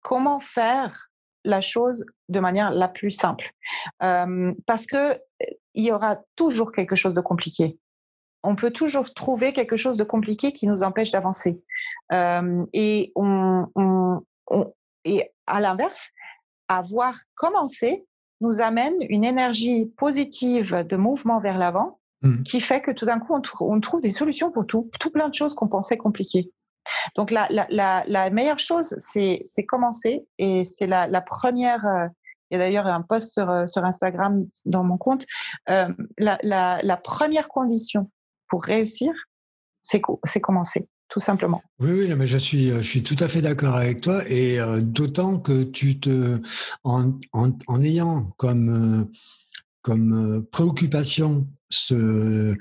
Comment faire la chose de manière la plus simple? parce que il y aura toujours quelque chose de compliqué. On peut toujours trouver quelque chose de compliqué qui nous empêche d'avancer. et, on, et à l'inverse, avoir commencé nous amène une énergie positive de mouvement vers l'avant mmh. qui fait que tout d'un coup, on, trouve des solutions pour tout, tout plein de choses qu'on pensait compliquées. Donc la, la, la, meilleure chose, c'est commencer et c'est la, première. Euh, il y a d'ailleurs un post sur, euh, sur, Instagram dans mon compte. Euh, la, première condition pour réussir, c'est commencer tout simplement. Oui, oui, mais je suis, je suis tout à fait d'accord avec toi, et d'autant que tu te, en, en, ayant comme, comme préoccupation ce,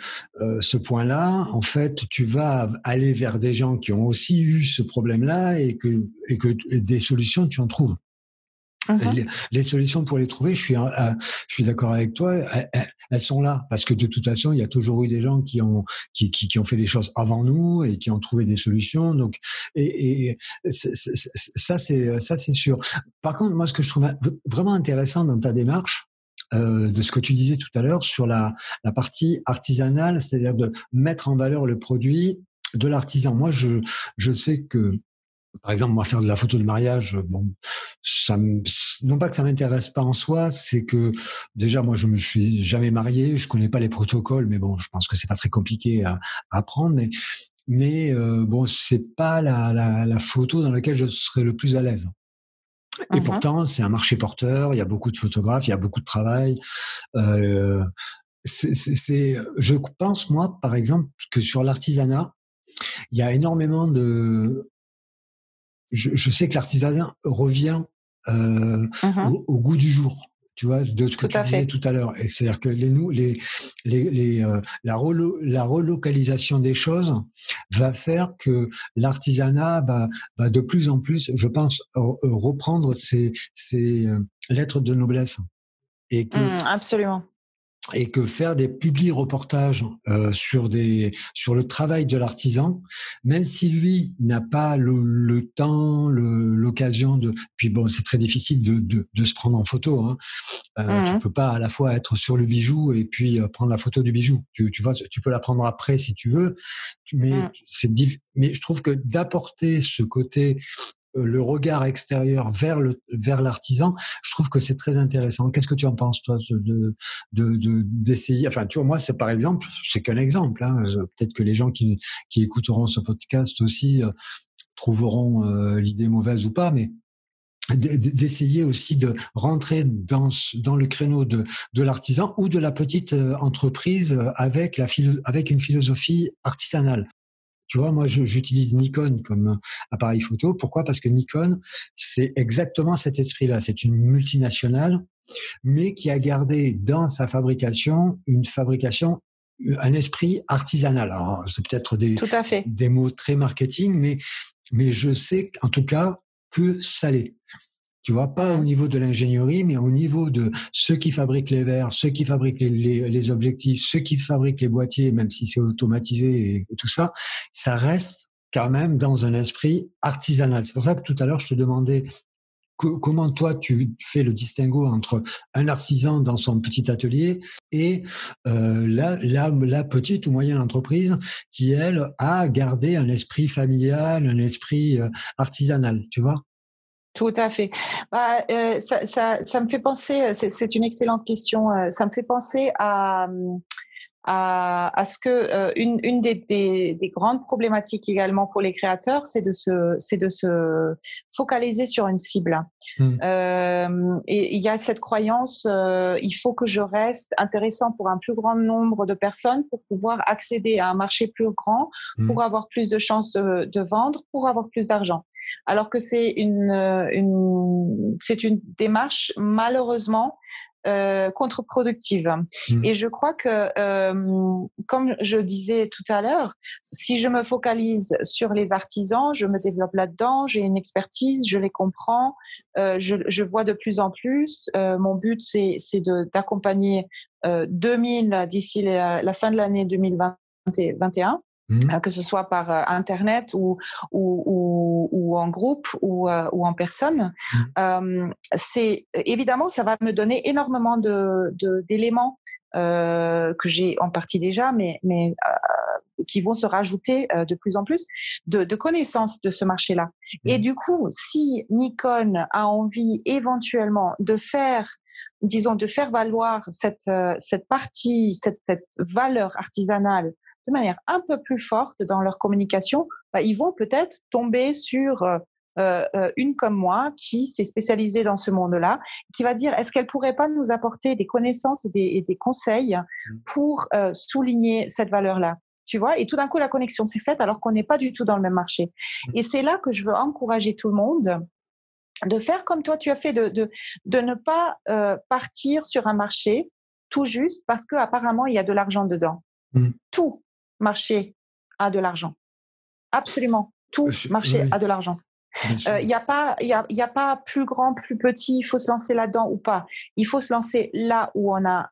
ce point-là, en fait, tu vas aller vers des gens qui ont aussi eu ce problème-là et que, et que des solutions, tu en trouves. Uh-huh. Les, solutions pour les trouver, je suis, euh, je suis d'accord avec toi, elles, sont là parce que de toute façon, il y a toujours eu des gens qui ont qui, qui, qui ont fait des choses avant nous et qui ont trouvé des solutions. Donc, et, et ça c'est ça c'est sûr. Par contre, moi, ce que je trouve vraiment intéressant dans ta démarche, euh, de ce que tu disais tout à l'heure sur la, la partie artisanale, c'est-à-dire de mettre en valeur le produit de l'artisan. Moi, je, je sais que par exemple, moi, faire de la photo de mariage, bon, ça non pas que ça m'intéresse pas en soi, c'est que déjà, moi, je me suis jamais marié, je connais pas les protocoles, mais bon, je pense que c'est pas très compliqué à, apprendre. Mais, mais euh, bon, c'est pas la, la, la, photo dans laquelle je serais le plus à l'aise. Et mmh pourtant, c'est un marché porteur. Il y a beaucoup de photographes, il y a beaucoup de travail. Euh, c'est, je pense moi, par exemple, que sur l'artisanat, il y a énormément de je, sais que l'artisanat revient euh, mmh au, goût du jour. Tu vois, de ce que tu disais tout à l'heure. C'est-à-dire que les, nous, les, les, les euh, la, la relocalisation des choses va faire que l'artisanat va, va de plus en plus, je pense, reprendre ses, ses euh, lettres de noblesse. Et que, mmh, absolument et que faire des publics reportages euh, sur des sur le travail de l'artisan, même si lui n'a pas le, le temps, l'occasion de, puis bon, c'est très difficile de, de, de, se prendre en photo. Hein. Euh, Tu mmh peux pas à la fois être sur le bijou et puis euh, prendre la photo du bijou. Tu, tu vois, tu peux la prendre après si tu veux, mais mmh. c'est mais je trouve que d'apporter ce côté le regard extérieur vers le vers l'artisan, je trouve que c'est très intéressant. Qu'est-ce que tu en penses toi de de d'essayer Enfin, tu vois, moi c'est par exemple, c'est qu'un exemple. Hein, Peut-être que les gens qui qui écouteront ce podcast aussi euh, trouveront euh, l'idée mauvaise ou pas, mais d'essayer aussi de rentrer dans dans le créneau de de l'artisan ou de la petite entreprise avec la avec une philosophie artisanale. Tu vois, moi, j'utilise Nikon comme appareil photo. Pourquoi? Parce que Nikon, c'est exactement cet esprit-là. C'est une multinationale, mais qui a gardé dans sa fabrication une fabrication, un esprit artisanal. Alors, c'est peut-être des, des mots très marketing, mais, mais je sais en tout cas que ça l'est. Tu vois, pas au niveau de l'ingénierie, mais au niveau de ceux qui fabriquent les verres, ceux qui fabriquent les, objectifs, ceux qui fabriquent les boîtiers, même si c'est automatisé et, tout ça, ça reste quand même dans un esprit artisanal. C'est pour ça que tout à l'heure, je te demandais comment toi tu fais le distinguo entre un artisan dans son petit atelier et euh, la, petite ou moyenne entreprise qui, elle, a gardé un esprit familial, un esprit euh, artisanal, tu vois? Tout à fait. Bah, euh, ça, ça, ça, me fait penser, c'est une excellente question, euh, ça me fait penser à, à, à ce que euh, une, une des, des, des, grandes problématiques également pour les créateurs, c'est de se, c'est de se focaliser sur une cible. Hmm. Euh, et il y a cette croyance, euh, il faut que je reste intéressant pour un plus grand nombre de personnes pour pouvoir accéder à un marché plus grand, hmm. pour avoir plus de chances de, de, vendre, pour avoir plus d'argent. Alors que c'est une, une c'est une démarche malheureusement euh, contre-productive. Mmh. Et je crois que, euh, comme je disais tout à l'heure, si je me focalise sur les artisans, je me développe là-dedans, j'ai une expertise, je les comprends, euh, je, je, vois de plus en plus. Euh, mon but, c'est d'accompagner 2000 d'ici la, la, fin de l'année 2021 mmh. que ce soit par Internet ou, ou, ou, en groupe ou, ou en personne. Mmh. c'est évidemment, ça va me donner énormément d'éléments de, d'éléments que j'ai en partie déjà, mais, mais qui vont se rajouter de plus en plus de, de connaissances de ce marché-là. Et du coup, si Nikon a envie éventuellement de faire disons, de faire valoir cette, euh, cette partie, cette, valeur artisanale de manière un peu plus forte dans leur communication, bah, ils vont peut-être tomber sur euh, euh, une comme moi qui s'est spécialisée dans ce monde-là, qui va dire est-ce qu'elle pourrait pas nous apporter des connaissances et des, conseils mmh. pour souligner cette valeur-là tu vois, et tout d'un coup, la connexion s'est faite alors qu'on n'est pas du tout dans le même marché. Mmh. Et c'est là que je veux encourager tout le monde de faire comme toi tu as fait, de, de, de ne pas euh, partir sur un marché tout juste parce qu'apparemment il y a de l'argent dedans. Mmh. Tout marché a de l'argent. Absolument. Tout marché a de l'argent. Il n'y a, pas, y a, y a pas plus grand, plus petit, il faut se lancer là-dedans ou pas. Il faut se lancer là où on a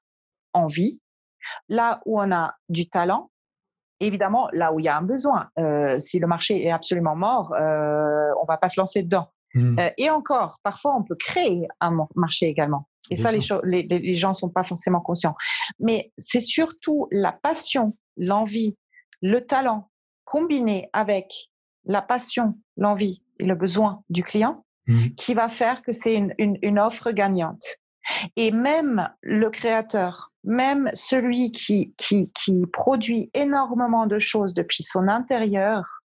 envie, là où on a du talent, évidemment là où il y a un besoin. Euh, si le marché est absolument mort, euh, on va pas se lancer dedans. Mmh. Euh, et encore, parfois, on peut créer un marché également. Et ça, les, les, les, gens ne sont pas forcément conscients. Mais c'est surtout la passion, l'envie, le talent combiné avec la passion, l'envie et le besoin du client mmh. qui va faire que c'est une, une, une, offre gagnante. Et même le créateur, même celui qui, qui, qui produit énormément de choses depuis son intérieur,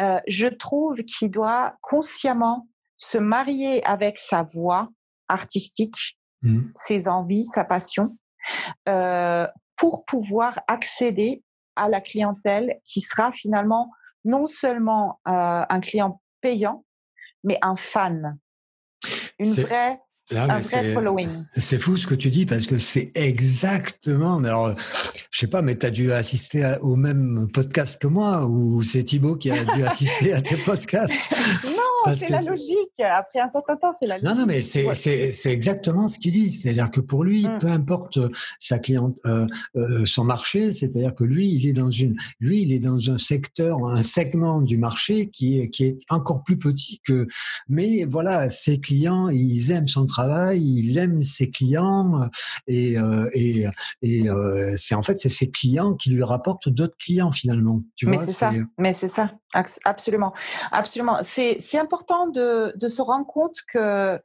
euh, je trouve qu'il doit consciemment se marier avec sa voix artistique, mmh. ses envies, sa passion, euh, pour pouvoir accéder à la clientèle qui sera finalement non seulement euh, un client payant, mais un fan, une vraie un vrai following. C'est fou ce que tu dis parce que c'est exactement. Mais alors, je sais pas, mais tu as dû assister au même podcast que moi ou c'est Thibaut qui a dû assister à tes podcasts? Non, c'est la logique. Après un certain temps, c'est la logique. Non, non, mais c'est exactement ce qu'il dit. C'est-à-dire que pour lui, mm. peu importe sa cliente, euh, euh, son marché, c'est-à-dire que lui, il est dans une, lui, il est dans un secteur, un segment du marché qui est qui est encore plus petit que. Mais voilà, ses clients, ils aiment son travail, il aime ses clients et, euh, et, et euh, c'est en fait c'est ses clients qui lui rapportent d'autres clients finalement. Tu mais c'est ça, mais c'est ça, absolument, absolument. C'est important de, de se rendre compte que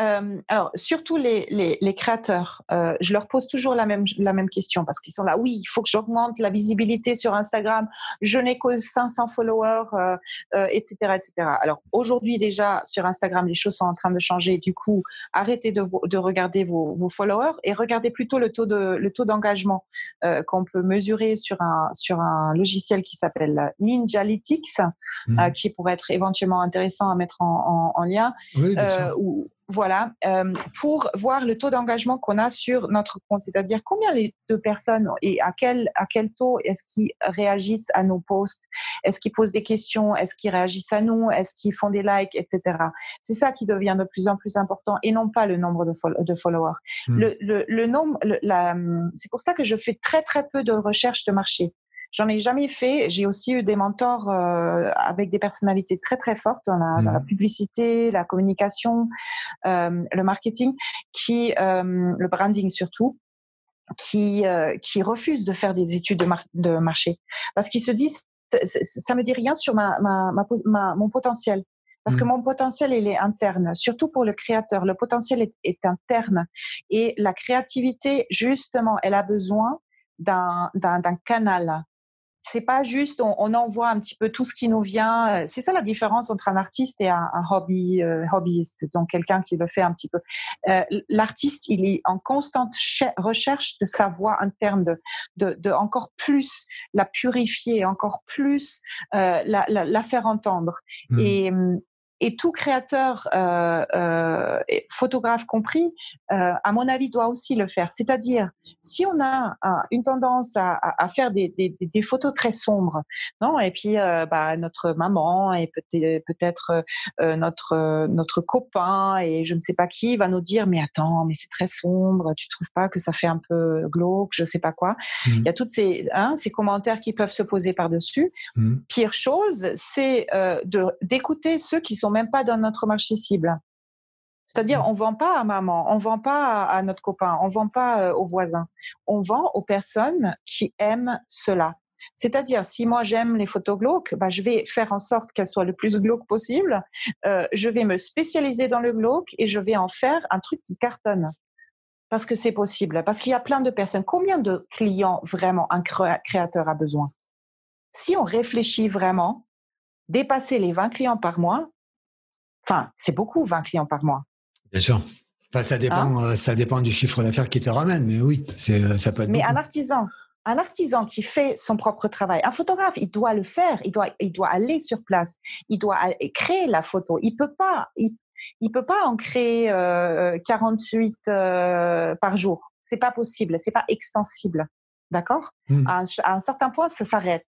euh, alors, surtout les, les, les créateurs, euh, je leur pose toujours la même, la même question parce qu'ils sont là, oui, il faut que j'augmente la visibilité sur Instagram, je n'ai que 500 followers, euh, etc., euh, etc. Alors, aujourd'hui, déjà, sur Instagram, les choses sont en train de changer. Du coup, arrêtez de, de regarder vos, vos, followers et regardez plutôt le taux de, le taux d'engagement euh, qu'on peut mesurer sur un, sur un logiciel qui s'appelle Ninjalytics, mmh. qui pourrait être éventuellement intéressant à mettre en, en, en lien. Oui, voilà, euh, pour voir le taux d'engagement qu'on a sur notre compte, c'est-à-dire combien de personnes et à quel, à quel taux est-ce qu'ils réagissent à nos posts, est-ce qu'ils posent des questions, est-ce qu'ils réagissent à nous, est-ce qu'ils font des likes, etc. C'est ça qui devient de plus en plus important et non pas le nombre de, de followers. Hmm. Le, le, le, nombre, c'est pour ça que je fais très très peu de recherche de marché. J'en ai jamais fait. J'ai aussi eu des mentors euh, avec des personnalités très très fortes dans la, dans la mmh. publicité, la communication, euh, le marketing, qui, euh, le branding surtout, qui euh, qui refusent de faire des études de, de marché parce qu'ils se disent ça me dit rien sur ma, ma, ma, mon potentiel. Parce que mmh. mon potentiel, il est interne, surtout pour le créateur. Le potentiel est, est interne. Et la créativité, justement, elle a besoin d'un canal c'est pas juste on, envoie un petit peu tout ce qui nous vient. Euh, c'est ça la différence entre un artiste et un, hobby euh, hobbyiste, donc quelqu'un qui le fait un petit peu. Euh, l'artiste, il est en constante recherche de sa voix interne, de, de, encore plus la purifier, encore plus la, la, faire entendre. Mmh. Et et tout créateur, euh, euh, photographe compris, euh, à mon avis, doit aussi le faire. C'est-à-dire, si on a une tendance à, à faire des, des, des, photos très sombres, non Et puis, bah, notre maman et peut-être notre notre copain et je ne sais pas qui va nous dire mais attends, mais c'est très sombre, tu trouves pas que ça fait un peu glauque, je sais pas quoi. Mmh. Il y a toutes ces hein, ces commentaires qui peuvent se poser par dessus. Mmh. Pire chose, c'est de d'écouter ceux qui sont même pas dans notre marché cible. C'est-à-dire, mmh. on vend pas à maman, on vend pas à, notre copain, on vend pas euh, aux voisins. On vend aux personnes qui aiment cela. C'est-à-dire, si moi j'aime les photos glauques, bah, je vais faire en sorte qu'elles soient le plus glauques possible. Euh, je vais me spécialiser dans le glauque et je vais en faire un truc qui cartonne. Parce que c'est possible. Parce qu'il y a plein de personnes. Combien de clients vraiment un créateur a besoin? Si on réfléchit vraiment, dépasser les 20 clients par mois, Enfin, c'est beaucoup, 20 clients par mois. Bien sûr. ça dépend, hein? euh, ça dépend du chiffre d'affaires qui te ramène, mais oui, euh, ça peut être. Mais un artisan, un artisan qui fait son propre travail, un photographe, il doit le faire, il doit, il doit aller sur place, il doit créer la photo. Il peut pas, il, peut pas en créer 48 euh, par jour. C'est pas possible, c'est pas extensible, d'accord? Mmh. à, un certain point, ça s'arrête.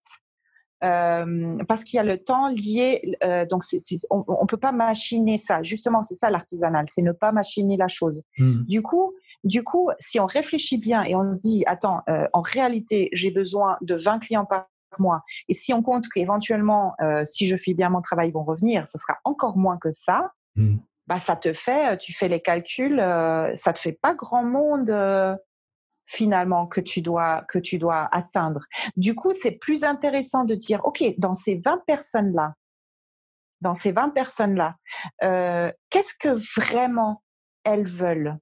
Euh, parce qu'il y a le temps lié. Euh, donc, on, on peut pas machiner ça. Justement, c'est ça l'artisanal, c'est ne pas machiner la chose. Mmh. Du coup, du coup, si on réfléchit bien et on se dit, attends, euh, en réalité, j'ai besoin de 20 clients par mois, et si on compte qu'éventuellement, si je fais bien mon travail, ils vont revenir, ce sera encore moins que ça. Mmh. Bah, ça te fait, tu fais les calculs, ça te fait pas grand monde finalement que tu dois que tu dois atteindre. Du coup, c'est plus intéressant de dire OK, dans ces 20 personnes là, dans ces 20 personnes là, euh, qu'est-ce que vraiment elles veulent?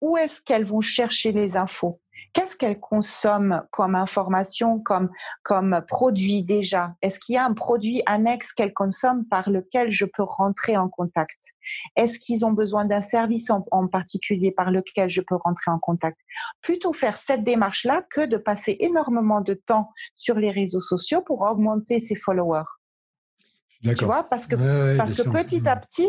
Où est-ce qu'elles vont chercher les infos? Qu'est-ce qu'elles consomment comme information, comme, comme produit déjà? Est-ce qu'il y a un produit annexe qu'elles consomment par lequel je peux rentrer en contact? Est-ce qu'ils ont besoin d'un service en, en, particulier par lequel je peux rentrer en contact? Plutôt faire cette démarche-là que de passer énormément de temps sur les réseaux sociaux pour augmenter ses followers. Tu vois, parce que, parce que petit à petit,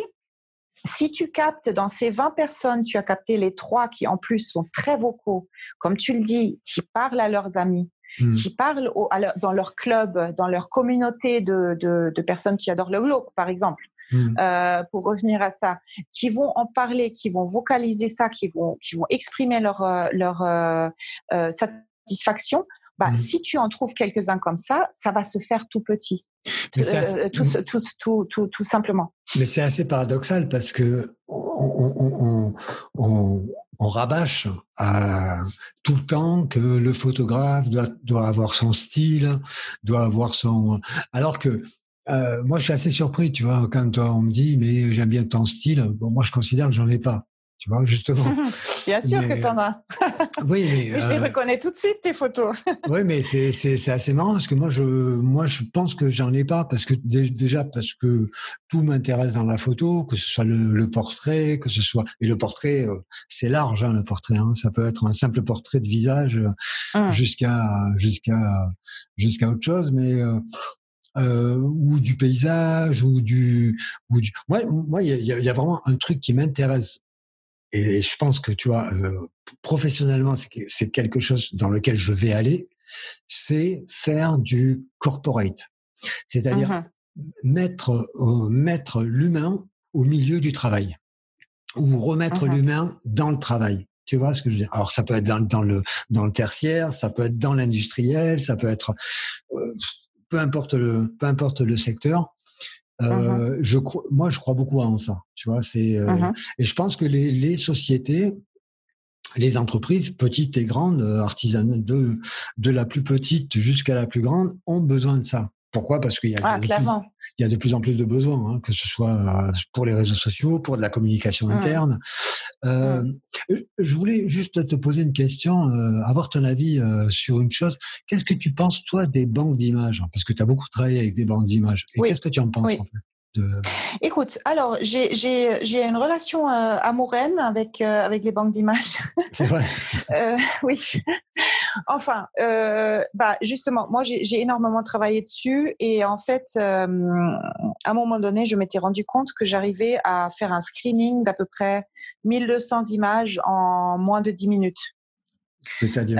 si tu captes dans ces 20 personnes, tu as capté les trois qui en plus sont très vocaux, comme tu le dis, qui parlent à leurs amis, hmm. qui parlent dans leur club, dans leur communauté de, de, personnes qui adorent le glauque, par exemple, hmm. euh, pour revenir à ça, qui vont en parler, qui vont vocaliser ça, qui vont, qui vont exprimer leur, euh, euh, satisfaction. Bah, hmm. Si tu en trouves quelques-uns comme ça, ça va se faire tout petit. Euh, tout, tout, tout, tout, tout, simplement. Mais c'est assez paradoxal parce que on, on, on, rabâche à tout le temps que le photographe doit, doit avoir son style, doit avoir son. Alors que euh, moi, je suis assez surpris, tu vois, quand on me dit mais j'aime bien ton style. Bon, moi, je considère que j'en ai pas tu vois, justement. Bien sûr que tu en as. oui, mais. je les euh, reconnais tout de suite, tes photos. oui, mais c'est assez marrant parce que moi, je, moi, je pense que j'en ai pas parce que déjà, parce que tout m'intéresse dans la photo, que ce soit le, portrait, que ce soit. Et le portrait, euh, c'est large, hein, le portrait. Hein. Ça peut être un simple portrait de visage mmh. jusqu'à jusqu'à jusqu'à autre chose, mais. Euh, ou du paysage ou du ou du moi moi il y a, y a, vraiment un truc qui m'intéresse et je pense que tu vois, euh, professionnellement, c'est quelque chose dans lequel je vais aller, c'est faire du corporate, c'est-à-dire mmh mettre euh, mettre l'humain au milieu du travail ou remettre mmh l'humain dans le travail. Tu vois ce que je veux dire? Alors ça peut être dans, dans le dans le tertiaire, ça peut être dans l'industriel, ça peut être euh, peu importe le peu importe le secteur. Euh, je crois, moi, je crois beaucoup en ça. Tu vois, c'est euh, et je pense que les, les, sociétés, les entreprises, petites et grandes, euh, artisanales, de de la plus petite jusqu'à la plus grande, ont besoin de ça. Pourquoi? Parce qu'il y a ah, il y a de plus en plus de besoins, hein, que ce soit pour les réseaux sociaux, pour de la communication mmh. interne. Euh, je voulais juste te poser une question, euh, avoir ton avis euh, sur une chose. Qu'est-ce que tu penses, toi, des banques d'images? Parce que tu as beaucoup travaillé avec des banques d'images. Et qu'est-ce que tu en penses, en fait? De... Écoute, alors j'ai une relation euh, amoureuse avec, avec les banques d'images. C'est vrai. oui. Enfin, euh, bah justement, moi j'ai énormément travaillé dessus et en fait, à un moment donné, je m'étais rendu compte que j'arrivais à faire un screening d'à peu près 1200 images en moins de 10 minutes. C'est-à-dire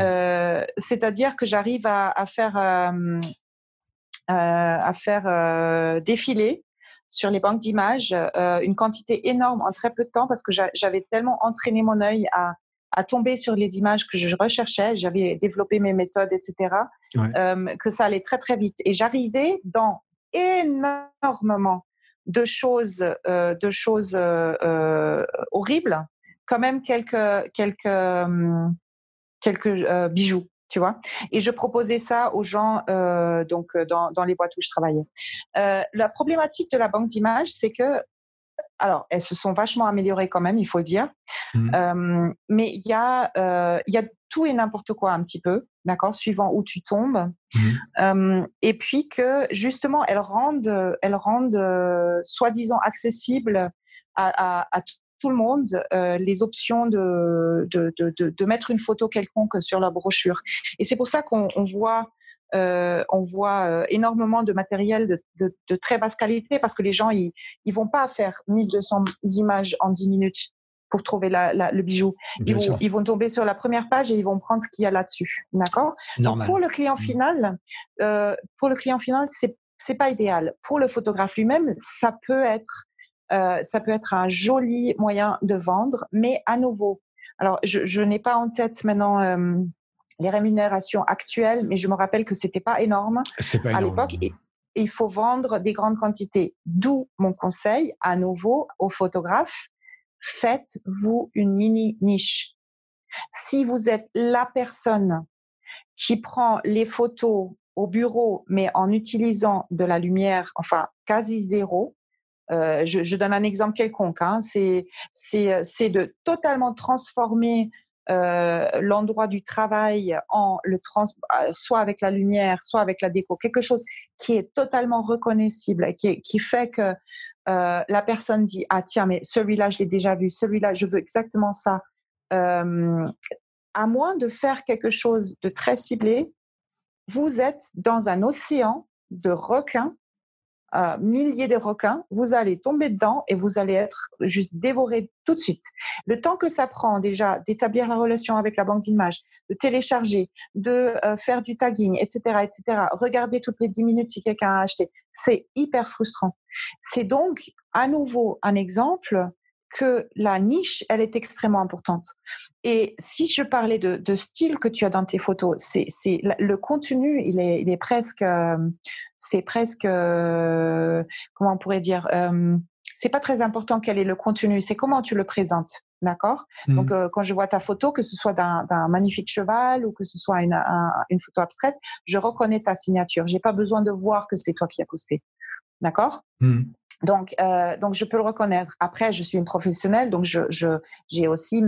C'est-à-dire que j'arrive à, faire à faire défiler sur les banques d'images une quantité énorme en très peu de temps parce que j'avais tellement entraîné mon œil à à tomber sur les images que je recherchais. J'avais développé mes méthodes, etc. Euh, que ça allait très très vite. Et j'arrivais dans énormément de choses, euh, de choses euh, horribles, quand même quelques quelques hum, quelques bijoux. Tu vois et je proposais ça aux gens donc dans, dans les boîtes où je travaillais. la problématique de la banque d'images, c'est que alors, elles se sont vachement améliorées quand même, il faut le dire. Mmh. Euh, mais il y, a, euh, y a tout et n'importe quoi un petit peu, d'accord, suivant où tu tombes. Mmh. Euh, et puis que justement, elles rendent, elles rendent soi-disant accessibles à, tout le monde les options de de, de, de, mettre une photo quelconque sur la brochure. Et c'est pour ça qu'on voit euh, on voit euh, énormément de matériel de, très basse qualité parce que les gens, ils, ils vont pas faire 1200 images en 10 minutes pour trouver le bijou. Ils vont, tomber sur la première page et ils vont prendre ce qu'il y a là-dessus. D'accord? Pour le client mmh. final, euh, pour le client final, c'est c'est pas idéal. Pour le photographe lui-même, ça peut être ça peut être un joli moyen de vendre, mais à nouveau. Alors, je, je n'ai pas en tête maintenant les rémunérations actuelles, mais je me rappelle que c'était pas énorme pas à l'époque. Il faut vendre des grandes quantités. D'où mon conseil, à nouveau, aux photographes, faites-vous une mini niche. Si vous êtes la personne qui prend les photos au bureau, mais en utilisant de la lumière, enfin quasi zéro, euh, je, donne un exemple quelconque, hein, c'est de totalement transformer euh, l'endroit du travail en le trans, euh, soit avec la lumière, soit avec la déco, quelque chose qui est totalement reconnaissable, qui, qui fait que euh, la personne dit ah tiens mais celui-là je l'ai déjà vu, celui-là je veux exactement ça. à moins de faire quelque chose de très ciblé, vous êtes dans un océan de requins milliers de requins, vous allez tomber dedans et vous allez être juste dévoré tout de suite. Le temps que ça prend déjà d'établir la relation avec la banque d'images, de télécharger, de euh, faire du tagging, etc., etc., regarder toutes les 10 minutes si quelqu'un a acheté, c'est hyper frustrant. C'est donc à nouveau un exemple que la niche, elle est extrêmement importante. Et si je parlais de, style que tu as dans tes photos, c'est le contenu, il est, il est presque, euh, c'est presque, euh, comment on pourrait dire, euh, c'est pas très important quel est le contenu, c'est comment tu le présentes. D'accord? Mmh. Donc, quand je vois ta photo, que ce soit d'un magnifique cheval ou que ce soit une, une photo abstraite, je reconnais ta signature. J'ai pas besoin de voir que c'est toi qui as posté. D'accord? Mmh. Donc, euh, donc je peux le reconnaître. Après, je suis une professionnelle, donc je, j'ai aussi,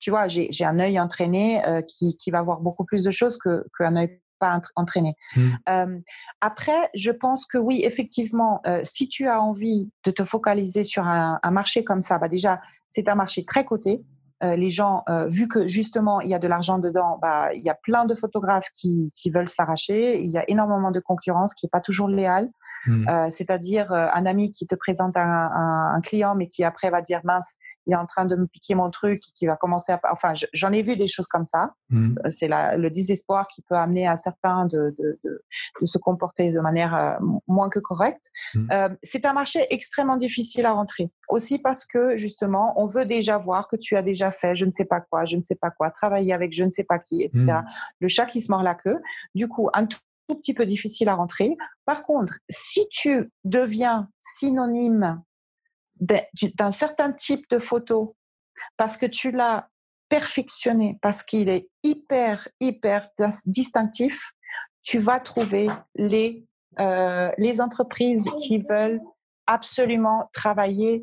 tu vois, j'ai, un œil entraîné euh, qui, qui va voir beaucoup plus de choses que qu'un œil pas entraîné. Mmh. Euh, après, je pense que oui, effectivement, si tu as envie de te focaliser sur un, un marché comme ça, bah déjà, c'est un marché très coté. les gens, vu que justement il y a de l'argent dedans, bah, il y a plein de photographes qui, qui veulent s'arracher. Il y a énormément de concurrence qui est pas toujours léale. Mmh. Euh, c'est-à-dire euh, un ami qui te présente un, client, mais qui après va dire mince, il est en train de me piquer mon truc, qui va commencer à, enfin, j'en ai vu des choses comme ça. Mmh. Euh, c'est le désespoir qui peut amener à certains de, se comporter de manière moins que correcte. Mmh. c'est un marché extrêmement difficile à rentrer. Aussi parce que justement, on veut déjà voir que tu as déjà fait je ne sais pas quoi, je ne sais pas quoi, travailler avec je ne sais pas qui, etc. Le chat qui se mord la queue. Du coup, un tout petit peu difficile à rentrer. Par contre, si tu deviens synonyme d'un certain type de photo parce que tu l'as perfectionné, parce qu'il est hyper, hyper distinctif, tu vas trouver euh, les entreprises qui veulent absolument travailler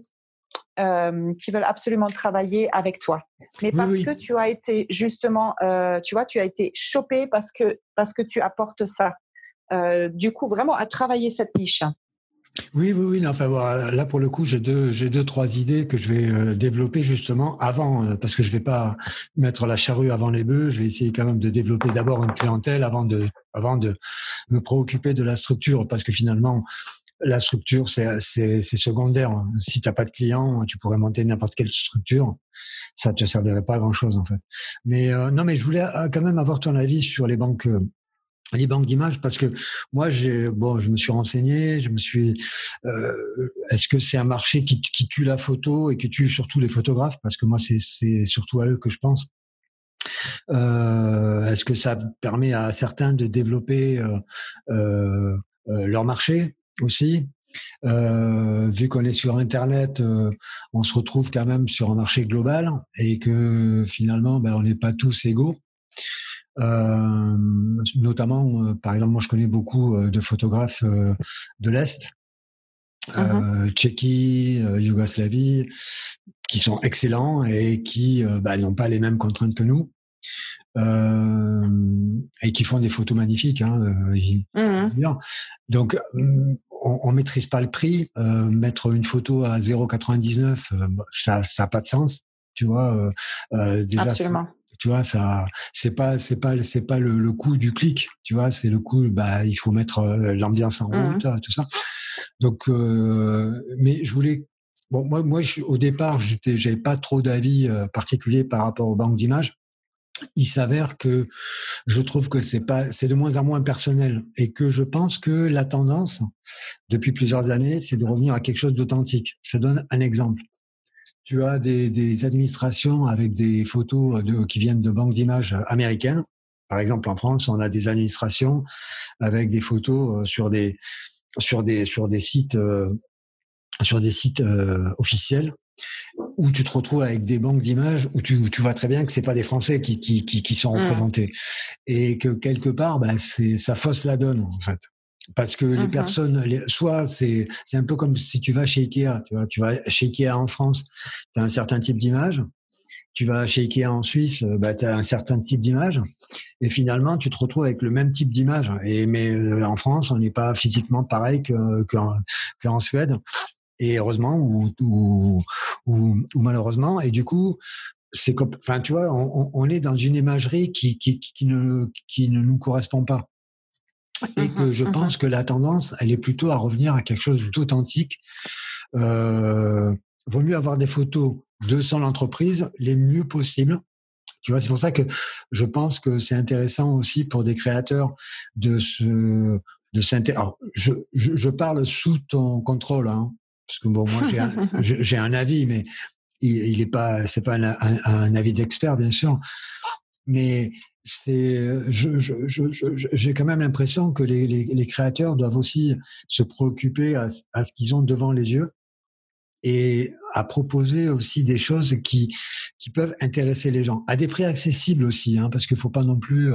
euh, qui veulent absolument travailler avec toi. Mais parce que tu as été justement, euh, tu vois, tu as été chopé parce que parce que tu apportes ça. Euh, du coup, vraiment à travailler cette niche. Oui, oui, oui. enfin, là, pour le coup, j'ai deux, j'ai deux, trois idées que je vais euh, développer justement avant, euh, parce que je vais pas mettre la charrue avant les bœufs. Je vais essayer quand même de développer d'abord une clientèle avant de, avant de me préoccuper de la structure, parce que finalement, la structure, c'est, secondaire. Si t'as pas de clients, tu pourrais monter n'importe quelle structure. Ça te servirait pas à grand chose, en fait. Mais euh, non, mais je voulais quand même avoir ton avis sur les banques les banques d'images parce que moi j'ai bon je me suis renseigné je me suis euh, est-ce que c'est un marché qui, tue la photo et qui tue surtout les photographes? Parce que moi c'est surtout à eux que je pense euh, est-ce que ça permet à certains de développer euh, euh, euh leur marché? Aussi euh, vu qu'on est sur Internet, on se retrouve quand même sur un marché global et que finalement, ben, on n'est pas tous égaux. Euh, notamment, euh, par exemple, moi je connais beaucoup euh, de photographes de l'Est, uh Tchéquie, Yougoslavie, qui sont excellents et qui bah, n'ont pas les mêmes contraintes que nous. Euh, et qui font des photos magnifiques. Hein, mmh Donc, on, on maîtrise pas le prix. Euh, mettre une photo à 0,99, ça, ça a pas de sens. Tu vois, déjà, Absolument tu vois ça c'est pas c'est pas c'est pas le, le coût du clic tu vois c'est le coût bah il faut mettre euh, l'ambiance en mmh route tout ça donc euh, mais je voulais bon moi moi je, au départ j'étais j'avais pas trop d'avis euh, particulier par rapport aux banques d'images il s'avère que je trouve que c'est pas c'est de moins en moins personnel et que je pense que la tendance depuis plusieurs années c'est de revenir à quelque chose d'authentique. Je te donne un exemple. Tu as des, des, administrations avec des photos de, qui viennent de banques d'images américaines. Par exemple, en France, on a des administrations avec des photos euh, sur des sur des sur des sites euh, sur des sites euh, officiels où tu te retrouves avec des banques d'images où tu, tu vois très bien que c'est pas des Français qui, qui, qui, qui sont mmh. représentés et que quelque part, bah, c'est ça fausse la donne en fait. Parce que les mmh personnes, soit c'est un peu comme si tu vas chez Ikea, tu vois, tu vas chez Ikea en France, tu as un certain type d'image, tu vas chez Ikea en Suisse, bah, tu as un certain type d'image, et finalement tu te retrouves avec le même type d'image. Et mais euh, en France, on n'est pas physiquement pareil que qu'en Suède, et heureusement ou, ou, ou, ou malheureusement. Et du coup, c'est comme, enfin tu vois, on, on, est dans une imagerie qui qui, qui ne qui ne nous correspond pas et que je pense que la tendance, elle est plutôt à revenir à quelque chose d'authentique. Euh, vaut mieux avoir des photos de son entreprise les mieux possibles. Tu vois, c'est pour ça que je pense que c'est intéressant aussi pour des créateurs de se de s'intéresser. Je, je, je, parle sous ton contrôle, hein, parce que bon, moi j'ai un, avis, mais il, il est pas, c'est pas un, avis d'expert, bien sûr. Mais c'est, j'ai quand même l'impression que les, créateurs doivent aussi se préoccuper à, ce qu'ils ont devant les yeux et à proposer aussi des choses qui qui peuvent intéresser les gens à des prix accessibles aussi, hein, parce qu'il faut pas non plus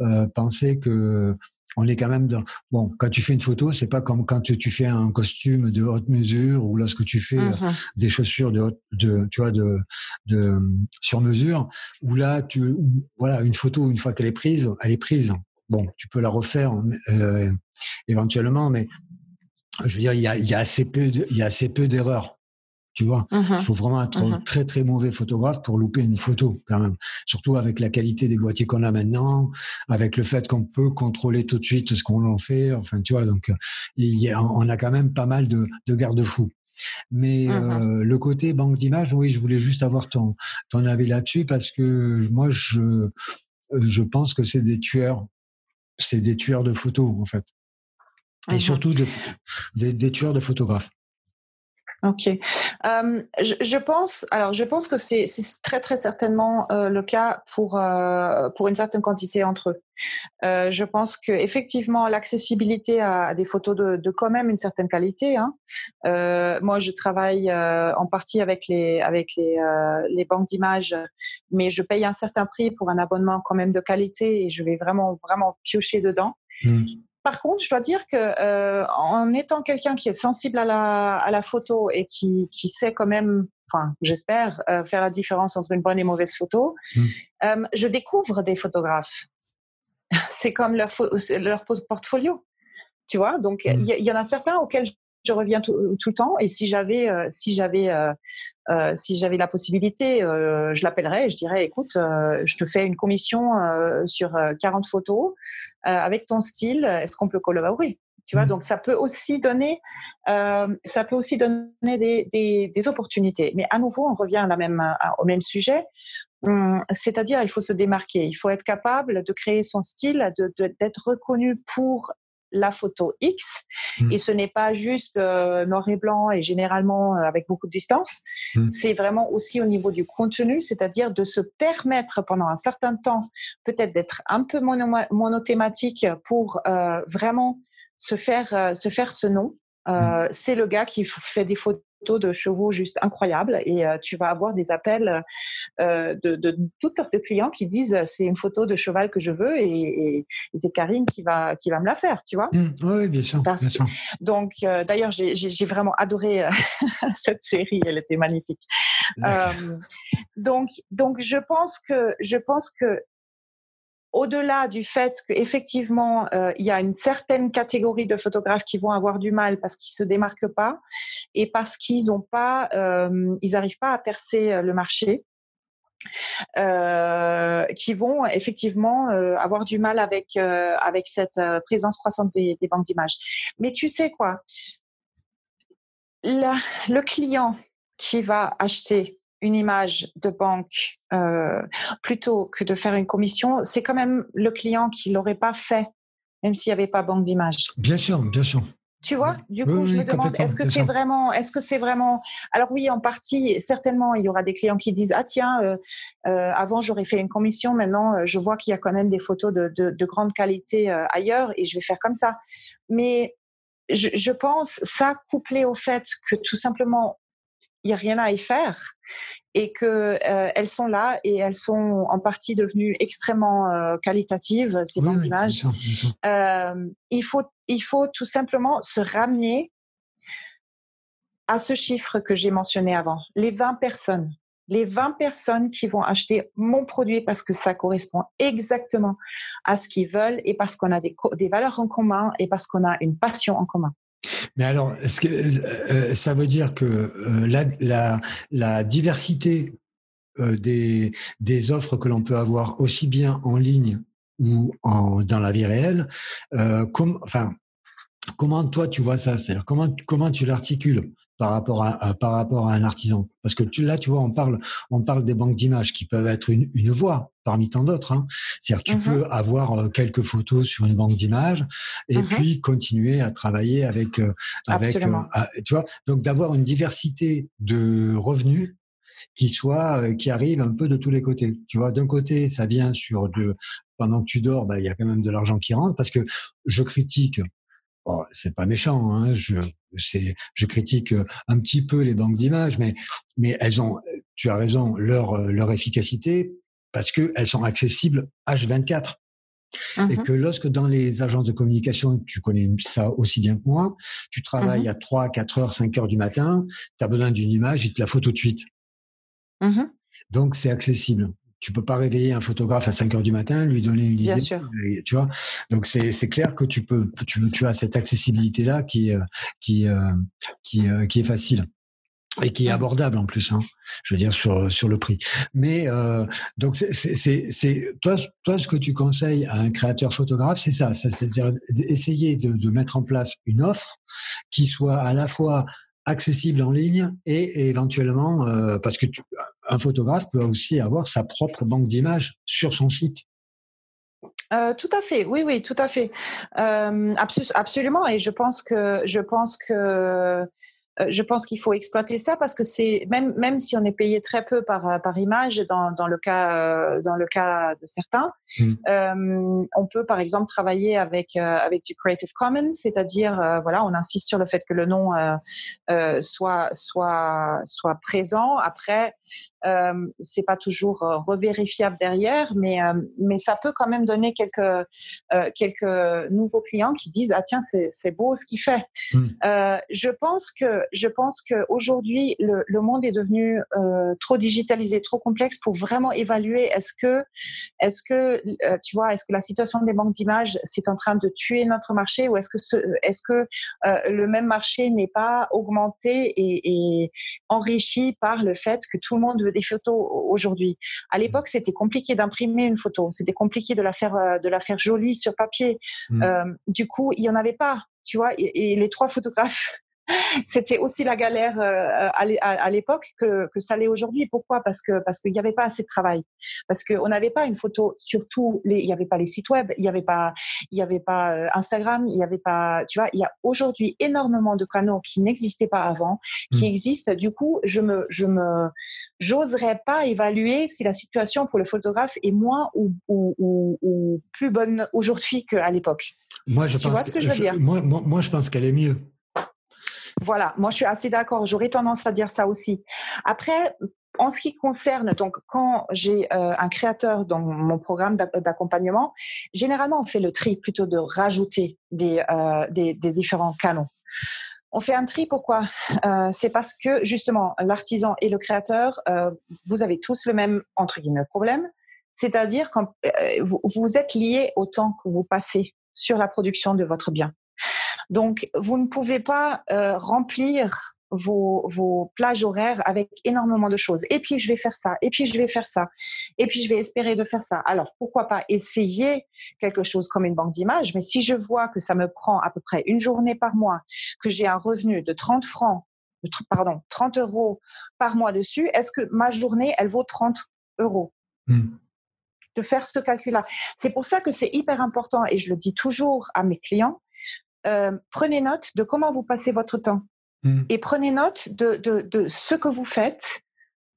euh, penser que on est quand même dans bon quand tu fais une photo c'est pas comme quand tu, fais un costume de haute mesure ou lorsque tu fais euh, mmh des chaussures de, de tu vois de de sur mesure où là tu voilà une photo une fois qu'elle est prise elle est prise. Bon tu peux la refaire euh, éventuellement mais je veux dire il y a, il y a assez peu il y a assez peu d'erreurs tu vois, mmh il faut vraiment être mmh très très mauvais photographe pour louper une photo quand même. Surtout avec la qualité des boîtiers qu'on a maintenant, avec le fait qu'on peut contrôler tout de suite ce qu'on en fait. Enfin, tu vois, donc il on a quand même pas mal de, de garde-fous. Mais mmh euh, le côté banque d'images, oui, je voulais juste avoir ton ton avis là-dessus parce que moi je je pense que c'est des tueurs, c'est des tueurs de photos en fait, et surtout de, des, des tueurs de photographes. Ok. Euh, je, je, pense, alors je pense que c'est très très certainement euh, le cas pour euh, pour une certaine quantité entre eux. Je pense que effectivement l'accessibilité à, des photos de, de, quand même une certaine qualité. Hein. Moi, je travaille en partie avec les avec les les banques d'images, mais je paye un certain prix pour un abonnement quand même de qualité et je vais vraiment vraiment piocher dedans. Mmh. Par contre, je dois dire que euh, en étant quelqu'un qui est sensible à la, à la photo et qui, qui sait quand même, enfin, j'espère euh, faire la différence entre une bonne et mauvaise photo, mmh. euh, je découvre des photographes. C'est comme leur, leur portfolio, tu vois. Donc, il mmh. y, y, en a certains auxquels je reviens tout, le temps. Et si j'avais, si j'avais, si j'avais la possibilité, je l'appellerais et je dirais, écoute, je te fais une commission sur 40 photos avec ton style. Est-ce qu'on peut collaborer? Tu vois, mmh. donc ça peut aussi donner, ça peut aussi donner des, des, opportunités. Mais à nouveau, on revient à la même, au même sujet. Mmh, c'est-à-dire, il faut se démarquer. Il faut être capable de créer son style, d'être reconnu pour la photo X. Mmh. Et ce n'est pas juste noir et blanc et généralement avec beaucoup de distance. C'est vraiment aussi au niveau du contenu, c'est-à-dire de se permettre pendant un certain temps peut-être d'être un peu monothématique pour vraiment se faire, euh, se faire ce nom. Euh, mmh. C'est le gars qui fait des photos de chevaux juste incroyables et euh, tu vas avoir des appels de, toutes sortes de clients qui disent c'est une photo de cheval que je veux et, c'est Karine qui va qui va me la faire tu vois. Mmh. oui bien sûr, donc d'ailleurs j'ai vraiment adoré cette série elle était magnifique. Donc donc je pense que je pense que au-delà du fait qu'effectivement, euh, il y a une certaine catégorie de photographes qui vont avoir du mal parce qu'ils se démarquent pas et parce qu'ils pas, euh, n'arrivent pas à percer euh, le marché. Qui vont effectivement avoir du mal avec cette présence croissante des, des banques d'images. Mais tu sais quoi, le client qui va acheter une image de banque euh, plutôt que de faire une commission, c'est quand même le client qui l'aurait pas fait, même s'il n'y avait pas banque d'images. Bien sûr, bien sûr. Tu vois, du coup, je me demande, est-ce que c'est vraiment, est-ce que c'est vraiment, alors oui, en partie, certainement, il y aura des clients qui disent, ah tiens, euh, euh, avant j'aurais fait une commission, maintenant je vois qu'il y a quand même des photos de, de, grande qualité ailleurs et je vais faire comme ça. Mais je, je pense, ça couplé au fait que tout simplement il n'y a rien à y faire et que euh, elles sont là et elles sont en partie devenues extrêmement euh, qualitatives ces banques d'images. Euh, il faut il faut tout simplement se ramener à ce chiffre que j'ai mentionné avant, les 20 personnes. Les 20 personnes qui vont acheter mon produit parce que ça correspond exactement à ce qu'ils veulent et parce qu'on a des, des valeurs en commun et parce qu'on a une passion en commun. Mais alors, euh, euh, ça veut dire que euh, la, diversité des, des offres que l'on peut avoir aussi bien en ligne ou dans la vie réelle, comment toi tu vois ça? C'est-à-dire comment tu l'articules? Par rapport à, par rapport à un artisan Parce que tu, là, tu vois, on parle on parle des banques d'images qui peuvent être une, une voie parmi tant d'autres. Hein. C'est-à-dire que tu mmh peux avoir euh, quelques photos sur une banque d'images et mmh puis continuer à travailler avec euh, avec euh, tu vois donc d'avoir une diversité de revenus qui soit qui arrive un peu de tous les côtés. Tu vois, d'un côté, ça vient sur de pendant que tu dors, bah il y a quand même de l'argent qui rentre parce que je critique Oh, c'est pas méchant, hein, je, je critique euh, un petit peu les banques d'images, mais, mais elles ont, tu as raison, leur, euh, leur efficacité parce que elles sont accessibles H24. Et mmh que lorsque dans les agences de communication, tu connais ça aussi bien que moi, tu travailles mmh à 3, 4 heures, 5 heures du matin, tu as besoin d'une image, ils te la faut tout de suite. Mmh Donc c'est accessible tu peux pas réveiller un photographe à 5 heures du matin, lui donner une idée. Sûr. Tu vois. Donc c'est c'est clair que tu peux tu tu as cette accessibilité là qui euh, qui euh, qui euh, qui est facile et qui est abordable en plus. Hein, je veux dire sur sur le prix. Mais euh, donc c'est c'est c'est toi toi ce que tu conseilles à un créateur photographe, c'est ça, c'est-à-dire essayer de, de mettre en place une offre qui soit à la fois accessible en ligne et, éventuellement euh, parce que tu, un photographe peut aussi avoir sa propre banque d'images sur son site. Euh, tout à fait, oui, oui, tout à fait, euh, absolument. Et je pense que je pense que euh, je pense qu'il faut exploiter ça parce que c'est même même si on est payé très peu par par image dans, dans le cas dans le cas de certains, mmh. euh, on peut par exemple travailler avec avec du Creative Commons, c'est-à-dire voilà, on insiste sur le fait que le nom soit soit soit présent. Après, Euh, c'est pas toujours euh, revérifiable derrière, mais euh, mais ça peut quand même donner quelques euh, quelques nouveaux clients qui disent ah tiens c'est beau ce qu'il fait. Hmm. je pense que je pense que aujourd'hui le, le monde est devenu trop digitalisé, trop complexe pour vraiment évaluer est-ce que est-ce que tu vois est-ce que la situation des banques d'images c'est en train de tuer notre marché ou est-ce que ce, est-ce que le même marché n'est pas augmenté et, et enrichi par le fait que tout le monde veut des photos aujourd'hui. À l'époque, c'était compliqué d'imprimer une photo, c'était compliqué de la faire euh, de la faire jolie sur papier. Mmh. Euh, du coup, il y en avait pas, tu vois. et les trois photographes c'était aussi la galère euh, à l'époque que, que ça l'est aujourd'hui. Pourquoi? Parce que parce qu'il n'y avait pas assez de travail, parce qu'on n'avait pas une photo. Surtout, il n'y avait pas les sites web, il n'y avait pas il y avait pas euh, Instagram, il n'y avait pas. Tu vois, il y a aujourd'hui énormément de canaux qui n'existaient pas avant, qui mmh. existent. Du coup, je me je me j'oserais pas évaluer si la situation pour le photographe est moins ou, ou, ou, plus bonne aujourd'hui qu'à l'époque. Moi, je tu pense vois ce que je veux dire? moi, moi, je pense qu'elle est mieux. Voilà, moi je suis assez d'accord. J'aurais tendance à dire ça aussi. Après, en ce qui concerne, donc quand j'ai euh, un créateur dans mon programme d'accompagnement, généralement on fait le tri plutôt de rajouter des, euh, des, différents canaux. On fait un tri pourquoi? Euh, C'est parce que justement l'artisan et le créateur, vous avez tous le même entre guillemets problème, c'est-à-dire quand vous, vous êtes lié au temps que vous passez sur la production de votre bien. Donc, vous ne pouvez pas euh, remplir vos, vos, plages horaires avec énormément de choses. Et puis, je vais faire ça. Et puis, je vais faire ça. Et puis, je vais espérer de faire ça. Alors, pourquoi pas essayer quelque chose comme une banque d'images Mais si je vois que ça me prend à peu près une journée par mois, que j'ai un revenu de 30 francs, pardon, 30 euros par mois dessus, est-ce que ma journée, elle vaut 30 euros? Hmm. de faire ce calcul-là. C'est pour ça que c'est hyper important, et je le dis toujours à mes clients, euh, prenez note de comment vous passez votre temps mmh. et prenez note de, de, ce que vous faites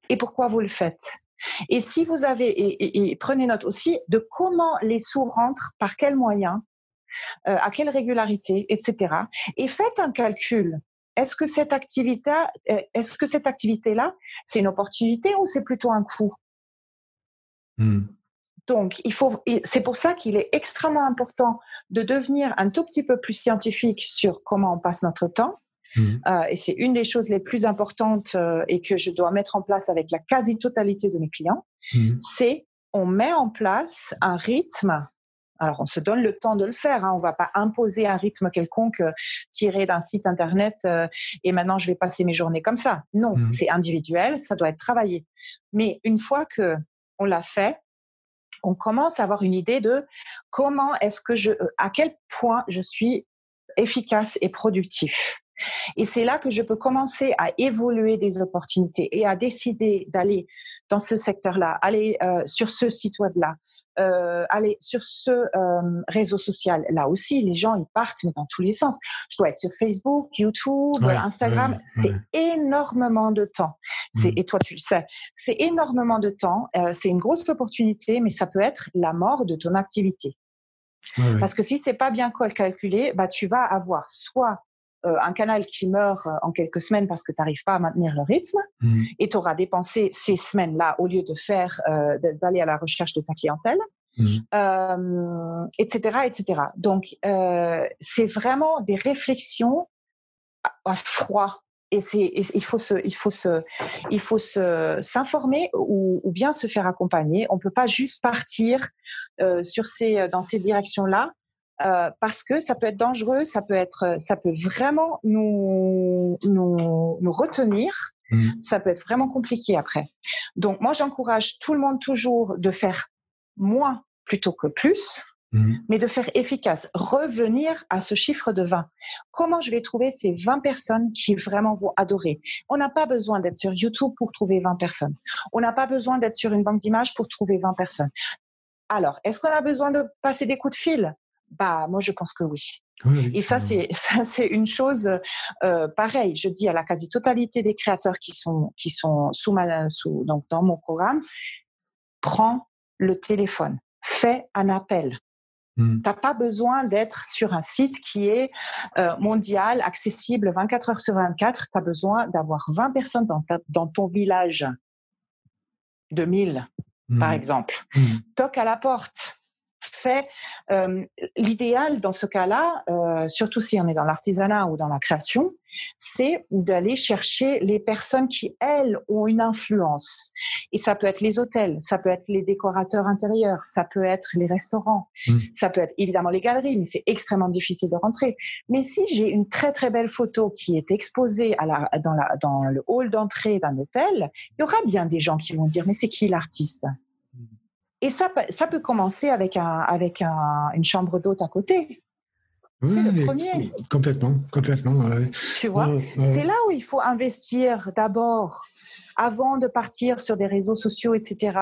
et pourquoi vous le faites. Et si vous avez, et, prenez note aussi de comment les sous rentrent, par quels moyens, euh, à quelle régularité, etc. Et faites un calcul. Est-ce que cette activité, euh, est-ce que cette activité-là, c'est une opportunité ou c'est plutôt un coût? Mmh. Donc, il faut, c'est pour ça qu'il est extrêmement important de devenir un tout petit peu plus scientifique sur comment on passe notre temps. Mmh. Euh, et c'est une des choses les plus importantes euh, et que je dois mettre en place avec la quasi-totalité de mes clients. Mmh. C'est on met en place un rythme. Alors, on se donne le temps de le faire. Hein. On va pas imposer un rythme quelconque euh, tiré d'un site internet et maintenant je vais passer mes journées comme ça. Non, mmh. c'est individuel, ça doit être travaillé. Mais une fois que on l'a fait, on commence à avoir une idée de comment est-ce que je, euh, à quel point je suis efficace et productif. Et c'est là que je peux commencer à évoluer des opportunités et à décider d'aller dans ce secteur-là, aller euh, sur ce site web-là, euh, aller sur ce euh, réseau social. Là aussi, les gens, ils partent, mais dans tous les sens. Je dois être sur Facebook, YouTube, Instagram. c'est énormément de temps. C'est, mmh. Et toi, tu le sais, c'est énormément de temps. Euh, c'est une grosse opportunité, mais ça peut être la mort de ton activité. Parce que si c'est pas bien calculé, bah, tu vas avoir soit euh, un canal qui meurt euh, en quelques semaines parce que tu n'arrives pas à maintenir le rythme mmh. et tu auras dépensé ces semaines-là au lieu de faire euh, d'aller à la recherche de ta clientèle. Mmh. etc etc donc c'est vraiment des réflexions à, froid et c'est il faut se il faut se il faut se s'informer ou, ou, bien se faire accompagner on peut pas juste partir sur ces dans ces directions là euh, parce que ça peut être dangereux, ça peut être, ça peut vraiment nous nous, nous retenir. Mmh. Ça peut être vraiment compliqué après. Donc moi, j'encourage tout le monde toujours de faire moins plutôt que plus. Mmh. mais de faire efficace, revenir à ce chiffre de 20. Comment je vais trouver ces 20 personnes qui vraiment vont adorer? On n'a pas besoin d'être sur YouTube pour trouver 20 personnes. On n'a pas besoin d'être sur une banque d'images pour trouver 20 personnes. Alors, est-ce qu'on a besoin de passer des coups de fil? Bah, moi, je pense que oui. et ça, c'est ça, c'est une chose euh, pareille. Je dis à la quasi-totalité des créateurs qui sont qui sont sous ma sous donc dans mon programme, prends le téléphone, fais un appel. Mmh. Tu n'as pas besoin d'être sur un site qui est euh, mondial, accessible 24 heures sur 24. Tu as besoin d'avoir 20 personnes dans, dans ton village 2000, par mmh. exemple. Mmh. Toque à la porte fait. Euh, l'idéal dans ce cas-là, euh, surtout si on est dans l'artisanat ou dans la création, c'est d'aller chercher les personnes qui, elles, ont une influence. Et ça peut être les hôtels, ça peut être les décorateurs intérieurs, ça peut être les restaurants, mmh. ça peut être évidemment les galeries, mais c'est extrêmement difficile de rentrer. Mais si j'ai une très très belle photo qui est exposée à la, dans, la, dans le hall d'entrée d'un hôtel, il y aura bien des gens qui vont dire, mais c'est qui l'artiste? Et ça, ça peut commencer avec, un, avec une chambre d'hôte à côté. Oui, le premier. complètement, complètement. Tu vois, c'est là où il faut investir d'abord avant de partir sur des réseaux sociaux, etc.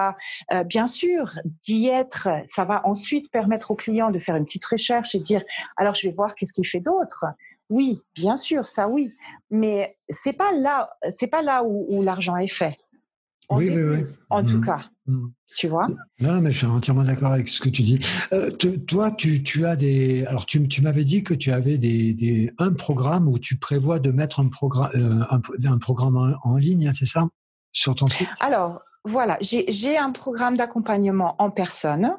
Euh, bien sûr, d'y être, ça va ensuite permettre au client de faire une petite recherche et dire, alors je vais voir qu'est-ce qu'il fait d'autre. Oui, bien sûr, ça oui, mais c'est pas là, c'est pas là où l'argent est fait oui, oui, oui. En tout mmh. cas. Mmh. Tu vois Non, mais je suis entièrement d'accord avec ce que tu dis. Euh, toi, tu, tu, as des. Alors, tu, tu m'avais dit que tu avais des, des, un programme où tu prévois de mettre un, programme euh, un, programme en, en ligne, hein, c'est ça? Sur ton site? Alors, voilà, j'ai un programme d'accompagnement en personne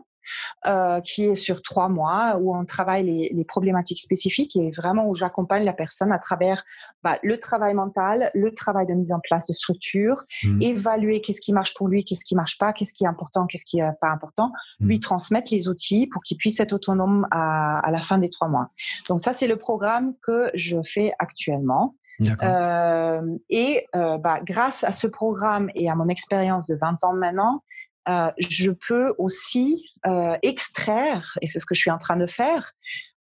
euh, qui est sur trois mois, où on travaille les, les, problématiques spécifiques et vraiment où j'accompagne la personne à travers bah, le travail mental, le travail de mise en place de structure, mmh. évaluer qu'est-ce qui marche pour lui, qu'est-ce qui marche pas, qu'est-ce qui est important, qu'est-ce qui est pas important, mmh. lui transmettre les outils pour qu'il puisse être autonome à, à, la fin des trois mois. Donc ça, c'est le programme que je fais actuellement. Euh, et euh, bah, grâce à ce programme et à mon expérience de 20 ans maintenant, euh, je peux aussi euh, extraire, et c'est ce que je suis en train de faire,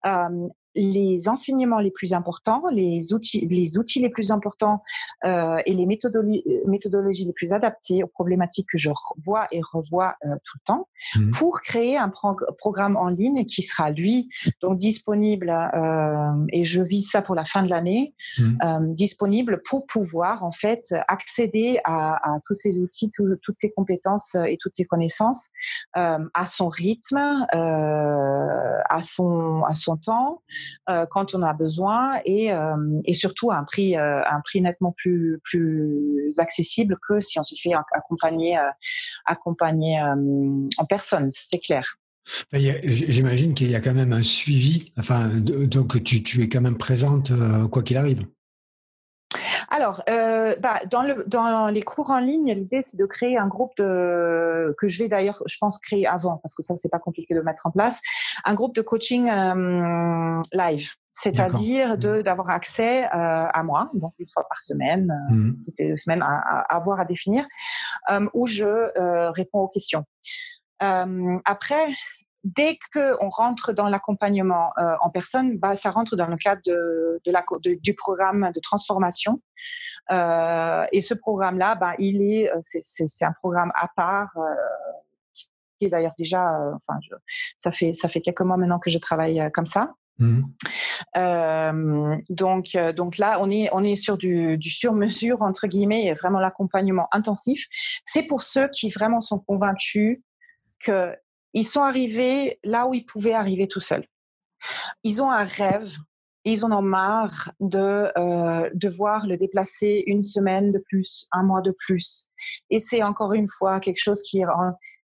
euh, les enseignements les plus importants, les outils, les outils les plus importants euh, et les méthodologies, méthodologies les plus adaptées aux problématiques que je vois et revois euh, tout le temps, mmh. pour créer un programme en ligne qui sera lui donc disponible euh, et je vise ça pour la fin de l'année, mmh. euh, disponible pour pouvoir en fait accéder à, à tous ces outils, toutes ces compétences et toutes ces connaissances euh, à son rythme, à son à son temps. Euh, quand on a besoin et, euh, surtout à un prix, euh, nettement plus, accessible que si on se fait accompagner, en personne, c'est clair. J'imagine qu'il y a quand même un suivi, enfin, donc tu es quand même présente quoi qu'il arrive. Alors, euh, bah, dans, le, dans les cours en ligne, l'idée c'est de créer un groupe de que je vais d'ailleurs, je pense créer avant parce que ça c'est pas compliqué de mettre en place, un groupe de coaching euh, live, c'est-à-dire de d'avoir accès euh, à moi, donc une fois par semaine, mmh. toutes les deux semaines, à, à, avoir à définir, euh, où je euh, réponds aux questions. après, dès qu'on rentre dans l'accompagnement euh, en personne, bah, ça rentre dans le cadre de, de la, de, du programme de transformation. Euh, et ce programme-là, bah, il est, euh, c'est un programme à part. Euh, qui est d'ailleurs déjà, euh, enfin, je, ça fait ça fait quelques mois maintenant que je travaille euh, comme ça. Mmh. donc, donc là, on est, on est sur du, du sur-mesure, entre guillemets, et vraiment l'accompagnement intensif. C'est pour ceux qui vraiment sont convaincus que ils sont arrivés là où ils pouvaient arriver tout seuls. Ils ont un rêve, ils en ont marre de euh, devoir le déplacer une semaine de plus, un mois de plus. Et c'est encore une fois quelque chose qui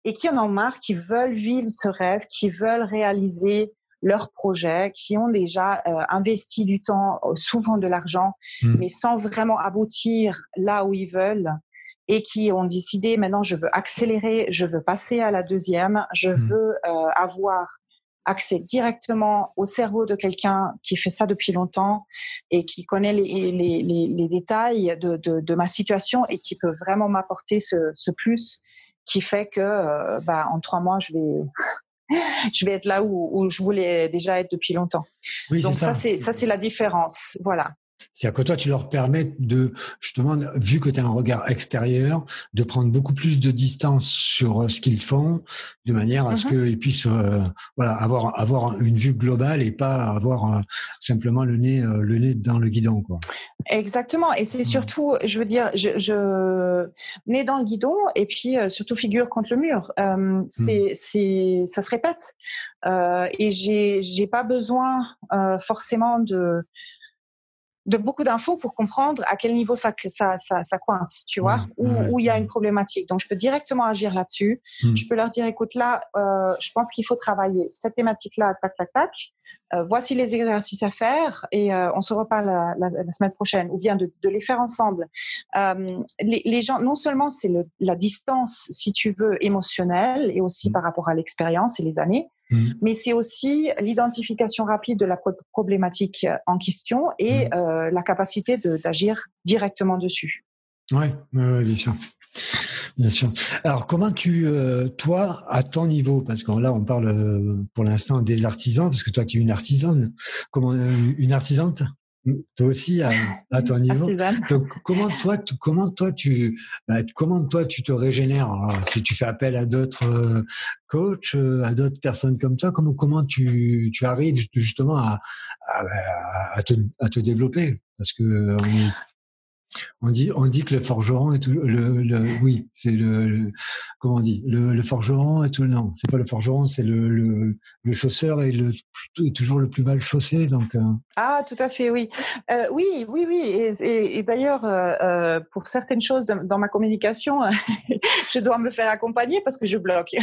et qui en ont marre, qui veulent vivre ce rêve, qui veulent réaliser leur projet, qui ont déjà euh, investi du temps, souvent de l'argent, mmh. mais sans vraiment aboutir là où ils veulent et qui ont décidé maintenant je veux accélérer, je veux passer à la deuxième, je mmh. veux euh, avoir accès directement au cerveau de quelqu'un qui fait ça depuis longtemps et qui connaît les, les, les, détails de, de, de, ma situation et qui peut vraiment m'apporter ce, ce, plus qui fait que euh, bah, en trois mois je vais je vais être là où, où, je voulais déjà être depuis longtemps. Oui, Donc ça, c'est ça c'est la différence. Voilà. C'est-à-dire que toi, tu leur permets de, justement, vu que tu as un regard extérieur, de prendre beaucoup plus de distance sur euh, ce qu'ils font, de manière à ce mmh qu'ils puissent euh, voilà, avoir, avoir une vue globale et pas avoir euh, simplement le nez, le nez dans le guidon. Quoi. Exactement. Et c'est mmh. surtout, je veux dire, je, je nez dans le guidon et puis surtout figure contre le mur. Euh, c'est, c'est, ça se répète. Et j'ai, j'ai pas besoin forcément de de beaucoup d'infos pour comprendre à quel niveau ça, ça, ça, coince, tu vois, où, il y a une problématique. Donc, je peux directement agir là-dessus. Hmm. Je peux leur dire, écoute, là, euh, je pense qu'il faut travailler cette thématique-là, tac, tac, tac. Euh, voici les exercices à faire et euh, on se reparle la, semaine prochaine, ou bien de, les faire ensemble. Les, gens, non seulement c'est la distance, si tu veux, émotionnelle, et aussi hmm. par rapport à l'expérience et les années, Mm. Mais c'est aussi l'identification rapide de la problématique en question et mm. euh, la capacité d'agir directement dessus. Oui, bien sûr. Bien sûr. Alors, comment tu, euh, toi, à ton niveau, parce que là, on parle euh, pour l'instant des artisans, parce que toi, tu es une artisane, comment, une artisante? Toi aussi à, à ton niveau. Donc comment toi, tu, comment toi tu, bah, comment toi tu te régénères? Si tu fais appel à d'autres euh, coachs, euh, à d'autres personnes comme toi, comment comment tu, tu arrives justement à, à, à, te, à te développer? Parce que on est on dit, on dit que le forgeron est tout, le, le oui, c'est le, comment on dit, le, le, forgeron est tout, non, c'est pas le forgeron, c'est le, le, le, chausseur est, le, toujours le plus mal chaussé, donc. Euh. Ah, tout à fait, oui, euh, oui, oui, oui, et, et, d'ailleurs, euh, euh, pour certaines choses dans ma communication, je dois me faire accompagner parce que je bloque.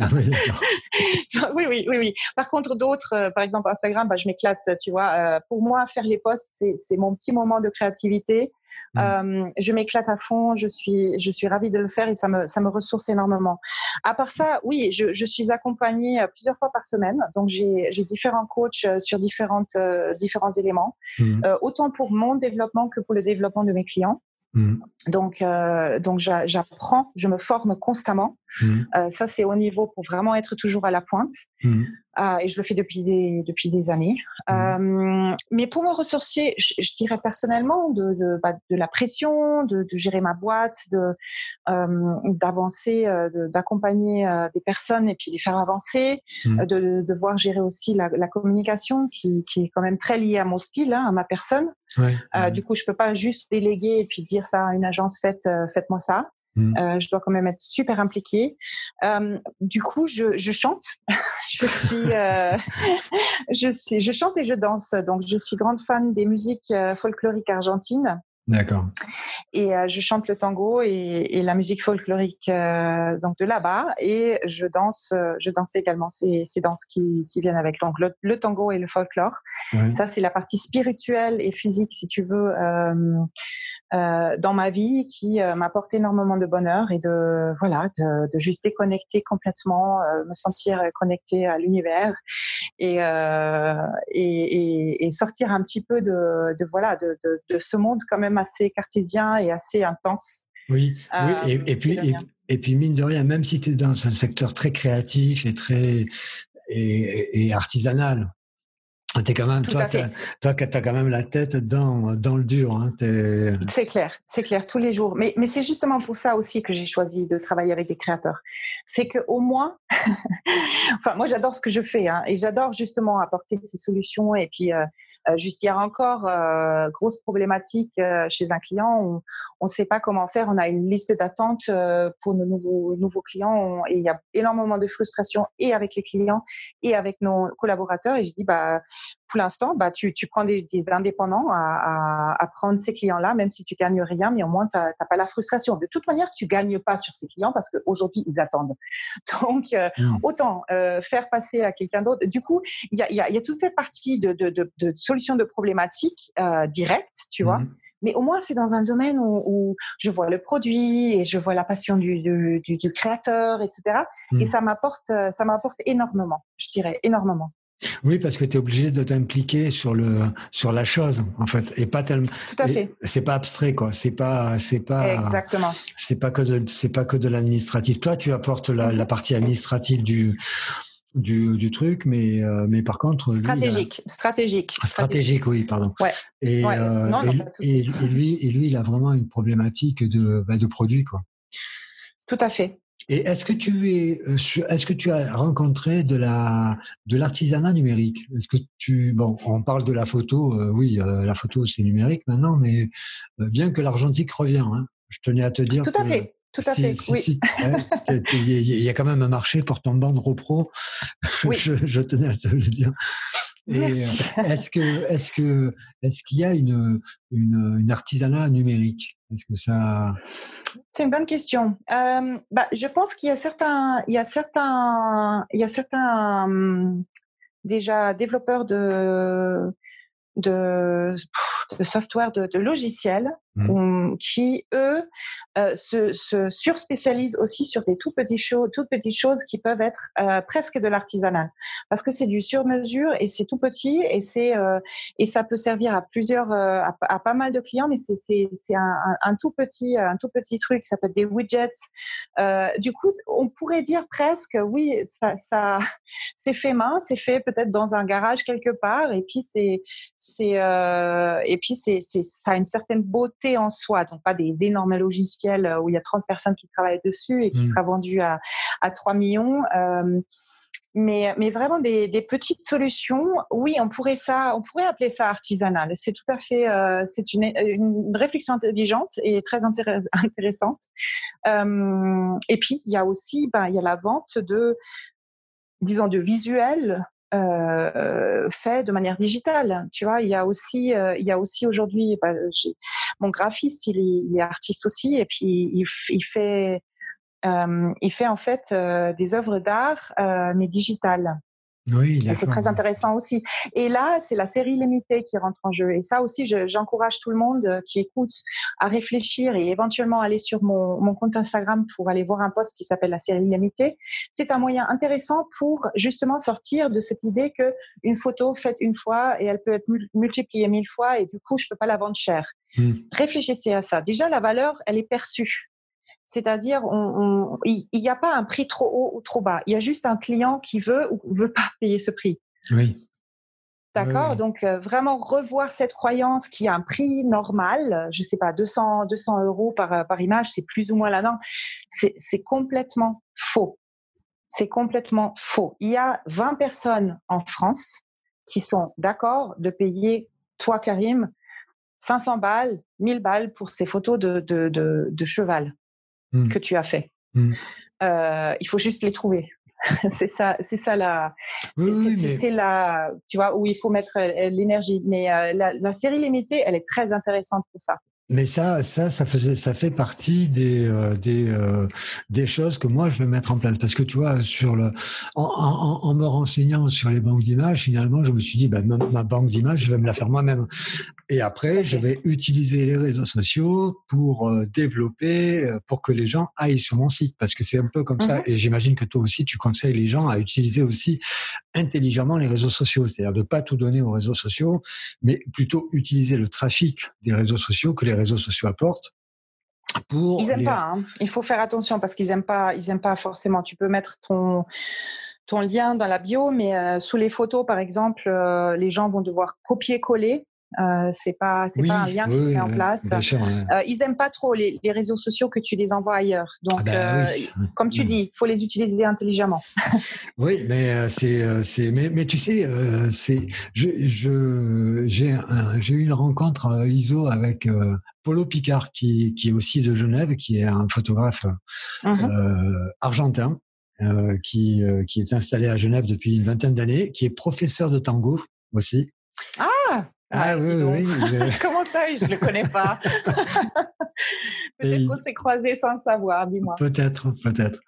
Ah oui, oui, oui, oui, oui. Par contre, d'autres, par exemple Instagram, bah, je m'éclate, tu vois. pour moi, faire les posts, c'est mon petit moment de créativité. Mmh. Euh, je m'éclate à fond, je suis, je suis ravie de le faire et ça me, ça me ressource énormément. À part ça, oui, je, je suis accompagnée euh, plusieurs fois par semaine, donc j'ai différents coachs euh, sur différentes, différents éléments, mmh. autant pour mon développement que pour le développement de mes clients. Mmh. Donc, euh, donc j'apprends, je me forme constamment. Mmh. Euh, ça, c'est au niveau pour vraiment être toujours à la pointe. Mmh. Euh, et je le fais depuis des, depuis des années. Euh, mais pour me ressourcer, je, je dirais personnellement de, de, bah, de la pression, de, de, gérer ma boîte, de euh, d'avancer, euh, d'accompagner des personnes et puis les faire avancer, de, devoir gérer aussi la, la communication qui, qui, est quand même très liée à mon style, hein, à ma personne. Ouais, du coup, je peux pas juste déléguer et puis dire ça à une agence, faites, faites-moi ça. Mm. Euh, je dois quand même être super impliquée. Euh, du coup, je, je chante. je suis, euh, je suis, je chante et je danse. Donc, je suis grande fan des musiques euh, folkloriques argentines. D'accord. Et euh, je chante le tango et, et la musique folklorique euh, donc de là-bas et je danse je danse également ces, ces danses qui, qui viennent avec donc le, tango et le folklore. Ça c'est la partie spirituelle et physique si tu veux euh, dans ma vie qui euh, m'apporte énormément de bonheur et de voilà de, de juste déconnecter complètement, euh, me sentir connecté à l'univers et, euh, et, et, et, sortir un petit peu de, de voilà de, de, de, ce monde quand même assez cartésien et assez intense. Oui, oui et, et puis et, puis mine de rien, même si tu es dans un secteur très créatif et très et, et artisanal, ah, quand même, toi, tu as, quand même la tête dans, dans le dur. Hein, c'est clair, c'est clair, tous les jours. Mais, mais c'est justement pour ça aussi que j'ai choisi de travailler avec des créateurs. C'est qu'au moins, enfin, moi j'adore ce que je fais hein, et j'adore justement apporter ces solutions. Et puis, euh, euh juste hier encore, euh, grosse problématique euh, chez un client, on ne sait pas comment faire. On a une liste d'attente pour nos nouveaux, nouveaux clients et il y a énormément de frustration et avec les clients et avec nos collaborateurs. Et je dis, bah, pour l'instant, bah, tu, tu prends des, des indépendants à, à, à, prendre ces clients-là, même si tu gagnes rien, mais au moins, tu n'as pas la frustration. De toute manière, tu gagnes pas sur ces clients parce qu'aujourd'hui, ils attendent. Donc, euh, mmh. autant euh, faire passer à quelqu'un d'autre. Du coup, il y a, y, a, y a toute cette partie de, de, de, de solutions de problématiques euh, directes, tu vois. Mmh. Mais au moins, c'est dans un domaine où, où, je vois le produit et je vois la passion du, du, du, du créateur, etc. Mmh. Et ça m'apporte, ça m'apporte énormément, je dirais, énormément. Oui, parce que tu es obligé de t'impliquer sur le sur la chose en fait et pas tellement Tout à fait. C'est pas abstrait quoi, c'est pas c'est pas Exactement. C'est pas que de c'est pas que de l'administratif. Toi, tu apportes la, la, partie administrative du du, du truc, mais euh, mais par contre stratégique, stratégique, stratégique, oui, pardon. Ouais. Et, euh, non, non, et, et, lui et lui, il a vraiment une problématique de bah, de produit quoi. Tout à fait. Et est-ce que tu es, euh, est-ce que tu as rencontré de la, de l'artisanat numérique? Est-ce que tu, bon, on parle de la photo, euh, oui, euh, la photo c'est numérique maintenant, mais bien que l'argentique revient, hein, je tenais à te dire. Tout à fait. Tout à fait, oui. Il y, a quand même un marché pour ton bande repro. Oui. je, je tenais à te le dire. est-ce que, est-ce que, est-ce qu'il y a une, une, une artisanat numérique? Est-ce que ça C'est une bonne question. Euh, bah, je pense qu'il y a certains, il y a certains, il y a certains hum, déjà développeurs de de, de software, de, de logiciels mmh. qui, eux, euh, se, se surspécialisent aussi sur des tout petits choses, toutes petites choses qui peuvent être euh, presque de l'artisanal. Parce que c'est du sur-mesure et c'est tout petit et, c'est, euh, et ça peut servir à plusieurs, à, pas mal de clients, mais c'est, c'est, un, tout petit, un tout petit truc, ça peut être des widgets. Du coup, on pourrait dire presque, oui, ça, c'est fait main, c'est fait peut-être dans un garage quelque part et puis c'est c'est et puis c'est ça a une certaine beauté en soi donc pas des énormes logiciels euh, où il y a 30 personnes qui travaillent dessus et qui mmh. sera vendu à à 3 millions euh, mais, mais vraiment des, des, petites solutions. Oui, on pourrait ça, on pourrait appeler ça artisanal. C'est tout à fait, euh, c'est une, une, réflexion intelligente et très intéressante. Euh, et puis il y a aussi, ben, il y a la vente de, disons, de visuels euh, fait de manière digitale. Tu vois, il y a aussi, euh, il y a aussi aujourd'hui, bah, mon graphiste, il est, il est, artiste aussi, et puis il, il fait, euh, il fait en fait euh, des œuvres d'art euh, mais digitales. Oui, c'est très intéressant aussi. Et là, c'est la série limitée qui rentre en jeu. Et ça aussi, j'encourage tout le monde euh, qui écoute à réfléchir et éventuellement aller sur mon, mon compte Instagram pour aller voir un post qui s'appelle la série limitée. C'est un moyen intéressant pour justement sortir de cette idée que une photo faite une fois et elle peut être multipliée mille fois et du coup, je peux pas la vendre cher. Mmh. Réfléchissez à ça. Déjà, la valeur, elle est perçue. C'est-à-dire, il n'y a pas un prix trop haut ou trop bas. Il y a juste un client qui veut ou veut pas payer ce prix. Oui. D'accord? Donc, euh, vraiment revoir cette croyance qui a un prix normal, je ne sais pas, 200, 200 euros par, euh, par image, c'est plus ou moins là-dedans. C'est complètement faux. C'est complètement faux. Il y a 20 personnes en France qui sont d'accord de payer, toi, Karim, 500 balles, 1000 balles pour ces photos de, de, de, de cheval. Mmh. que tu as fait. Mmh. Euh, il faut juste les trouver. c'est ça, c'est ça la, c'est la, tu vois, où il faut mettre l'énergie. Mais euh, la, la, série limitée, elle est très intéressante pour ça. Mais ça, ça, ça faisait, ça fait partie des euh, des euh, des choses que moi je vais mettre en place parce que tu vois sur le en, en, en me renseignant sur les banques d'images, finalement, je me suis dit bah, ma, ma banque d'images, je vais me la faire moi-même. Et après, je vais utiliser les réseaux sociaux pour euh, développer, pour que les gens aillent sur mon site parce que c'est un peu comme ça. Mhm. Et j'imagine que toi aussi, tu conseilles les gens à utiliser aussi intelligemment les réseaux sociaux, c'est-à-dire de pas tout donner aux réseaux sociaux, mais plutôt utiliser le trafic des réseaux sociaux que les réseaux sociaux apportent. Pour ils n'aiment pas. Hein. Il faut faire attention parce qu'ils n'aiment pas. Ils aiment pas forcément. Tu peux mettre ton ton lien dans la bio, mais euh, sous les photos, par exemple, euh, les gens vont devoir copier-coller euh, c'est pas c'est pas un lien qui se met en place. euh, ils aiment pas trop les, les, réseaux sociaux que tu les envoies ailleurs. Donc, ah ben euh, comme tu dis, il faut les utiliser intelligemment. oui, mais euh, c'est c'est mais, mais tu sais c'est je j'ai j'ai eu une rencontre ISO avec Polo Picard qui qui est aussi de Genève, qui est un photographe uh-huh. argentin. qui, qui est installé à Genève depuis une vingtaine d'années, qui est professeur de tango aussi. Ah ah oui, oui. Comment ça, je ne le connais pas? Peut-être qu'on s'est croisés sans le savoir, dis-moi. Peut-être, peut-être.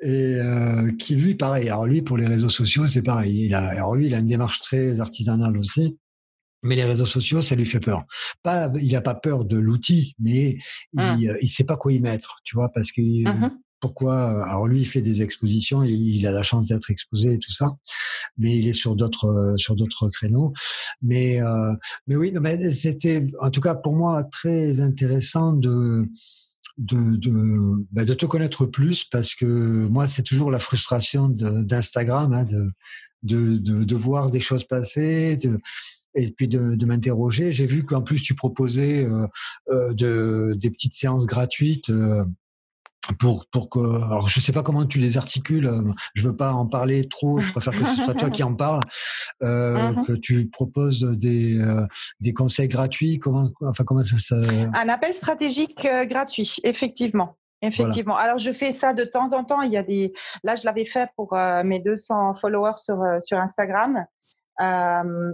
Et euh, qui, lui, pareil. Alors lui, pour les réseaux sociaux, c'est pareil. Il a, alors lui, il a une démarche très artisanale aussi. Mais les réseaux sociaux, ça lui fait peur. Pas, il n'a pas peur de l'outil, mais il, ne hum. sait pas quoi y mettre, tu vois, parce que mmh pourquoi Alors lui, il fait des expositions, il a la chance d'être exposé et tout ça, mais il est sur d'autres euh, sur d'autres créneaux. Mais euh, mais oui, mais c'était en tout cas pour moi très intéressant de de de, bah de te connaître plus parce que moi c'est toujours la frustration d'Instagram hein, de, de, de de voir des choses passer de et puis de, de m'interroger. J'ai vu qu'en plus tu proposais euh, euh, de, des petites séances gratuites. Euh, pour pour que alors je sais pas comment tu les articules euh, je veux pas en parler trop je préfère que ce soit toi qui en parle euh, uh-huh. que tu proposes des euh, des conseils gratuits comment enfin comment ça, ça... un appel stratégique euh, gratuit effectivement Effectivement. Voilà. Alors je fais ça de temps en temps. Il y a des. Là, je l'avais fait pour mes 200 followers sur sur Instagram.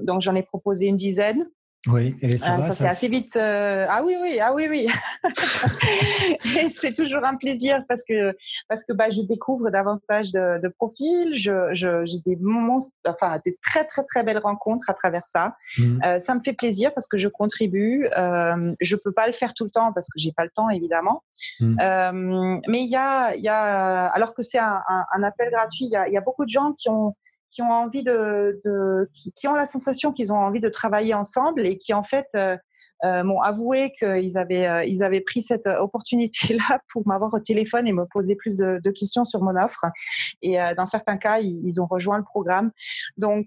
donc j'en ai proposé une dizaine. Oui, et ça, ça, c'est assez vite. Ah oui, oui, ah oui, oui. et c'est toujours un plaisir parce que parce que bah je découvre davantage de, de profils. Je j'ai des moments, enfin des très très très belles rencontres à travers ça. Mmh. Euh, ça me fait plaisir parce que je contribue. Euh, je peux pas le faire tout le temps parce que j'ai pas le temps évidemment. Mmh. Euh, mais il y a il y a alors que c'est un, un, un, appel gratuit, il y a, y a beaucoup de gens qui ont qui ont envie de, de qui, qui, ont la sensation qu'ils ont envie de travailler ensemble et qui en fait euh, euh, m'ont avoué qu'ils avaient, euh, ils avaient pris cette opportunité-là pour m'avoir au téléphone et me poser plus de, de questions sur mon offre. Et dans certains cas, ils, ils, ont rejoint le programme. Donc,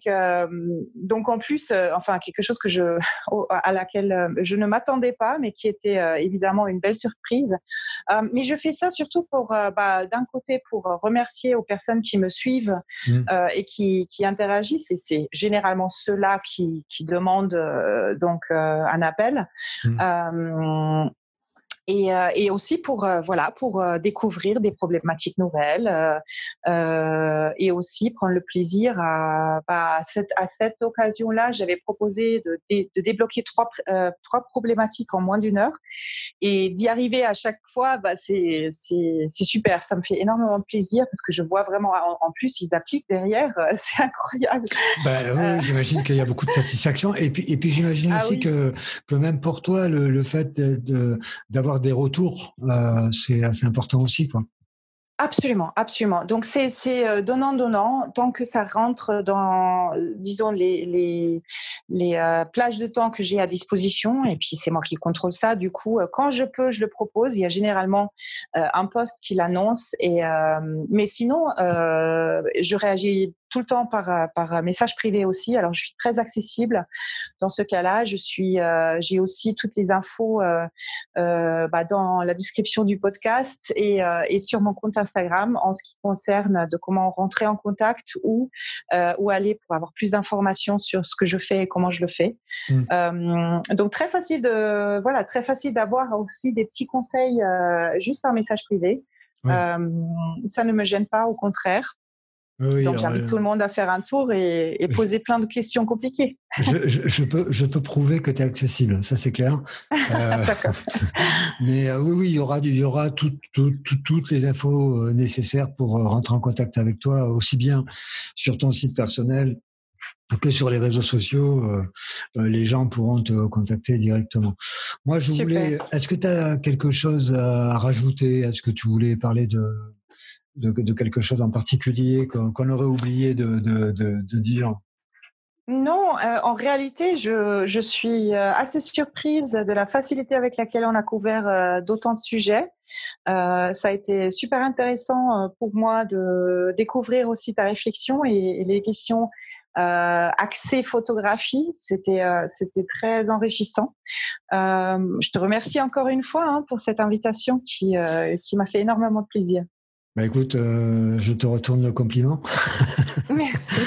donc en plus, enfin quelque chose que je, à laquelle je ne m'attendais pas, mais qui était évidemment une belle surprise. mais je fais ça surtout pour, bah, d'un côté, pour remercier aux personnes qui me suivent mmh. et qui, qui interagissent. Et c'est généralement ceux-là qui, qui demandent donc un appel Mmh. Et, euh, et, aussi pour euh, voilà pour euh, découvrir des problématiques nouvelles et aussi prendre le plaisir à, bah, à cette, à cette occasion-là, j'avais proposé de, de, débloquer trois, trois problématiques en moins d'une heure et d'y arriver à chaque fois, bah, c'est super. Ça me fait énormément plaisir parce que je vois vraiment en, plus ils appliquent derrière, c'est incroyable. Bah, oui, j'imagine qu'il y a beaucoup de satisfaction et puis et puis j'imagine ah aussi que que même pour toi le, le fait d'avoir des retours, euh, c'est assez important aussi. Quoi. Absolument, absolument. Donc c'est c'est donnant donnant tant que ça rentre dans disons les les euh, plages de temps que j'ai à disposition et puis c'est moi qui contrôle ça. Du coup, quand je peux, je le propose. Il y a généralement euh, un poste qui l'annonce et mais sinon je réagis tout le temps par, euh, par message privé aussi. Alors, je suis très accessible dans ce cas-là. Je suis, euh, j'ai aussi toutes les infos euh, euh, bah, dans la description du podcast et, euh, et, sur mon compte Instagram en ce qui concerne de comment rentrer en contact ou où aller pour avoir plus d'informations sur ce que je fais et comment je le fais. Mmh. donc, très facile de, voilà, très facile d'avoir aussi des petits conseils juste par message privé. ça ne me gêne pas, au contraire. Donc j'invite tout le monde à faire un tour et, et poser plein de questions compliquées. je, je, je, peux, je peux prouver que tu es accessible, ça c'est clair. Euh, mais euh, oui, oui, il y aura, il y aura tout, tout, toutes les infos euh, nécessaires pour euh, rentrer en contact avec toi, aussi bien sur ton site personnel que sur les réseaux sociaux, euh, les gens pourront te contacter directement. Moi, je Super. voulais. Est-ce que tu as quelque chose à rajouter? Est-ce que tu voulais parler de de, quelque chose en particulier qu'on aurait oublié de, dire? Non, euh, en réalité, je, je, suis euh, assez surprise de la facilité avec laquelle on a couvert euh, d'autant de sujets. Ça a été super intéressant pour moi de découvrir aussi ta réflexion et, et les questions euh, accès photographie. C'était c'était très enrichissant. je te remercie encore une fois hein, pour cette invitation qui qui m'a fait énormément de plaisir. Bah écoute, euh, je te retourne le compliment. Merci.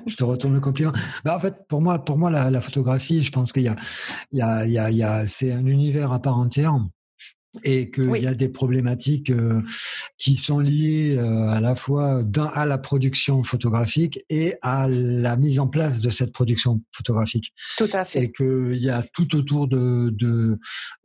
je te retourne le compliment. Bah en fait, pour moi, pour moi, la, la photographie, je pense qu'il y a, il y a, il y a, c'est un univers à part entière et qu'il oui. y a des problématiques euh, qui sont liées euh, à la fois à la production photographique et à la mise en place de cette production photographique. Tout à fait. Et qu'il y a tout autour de, de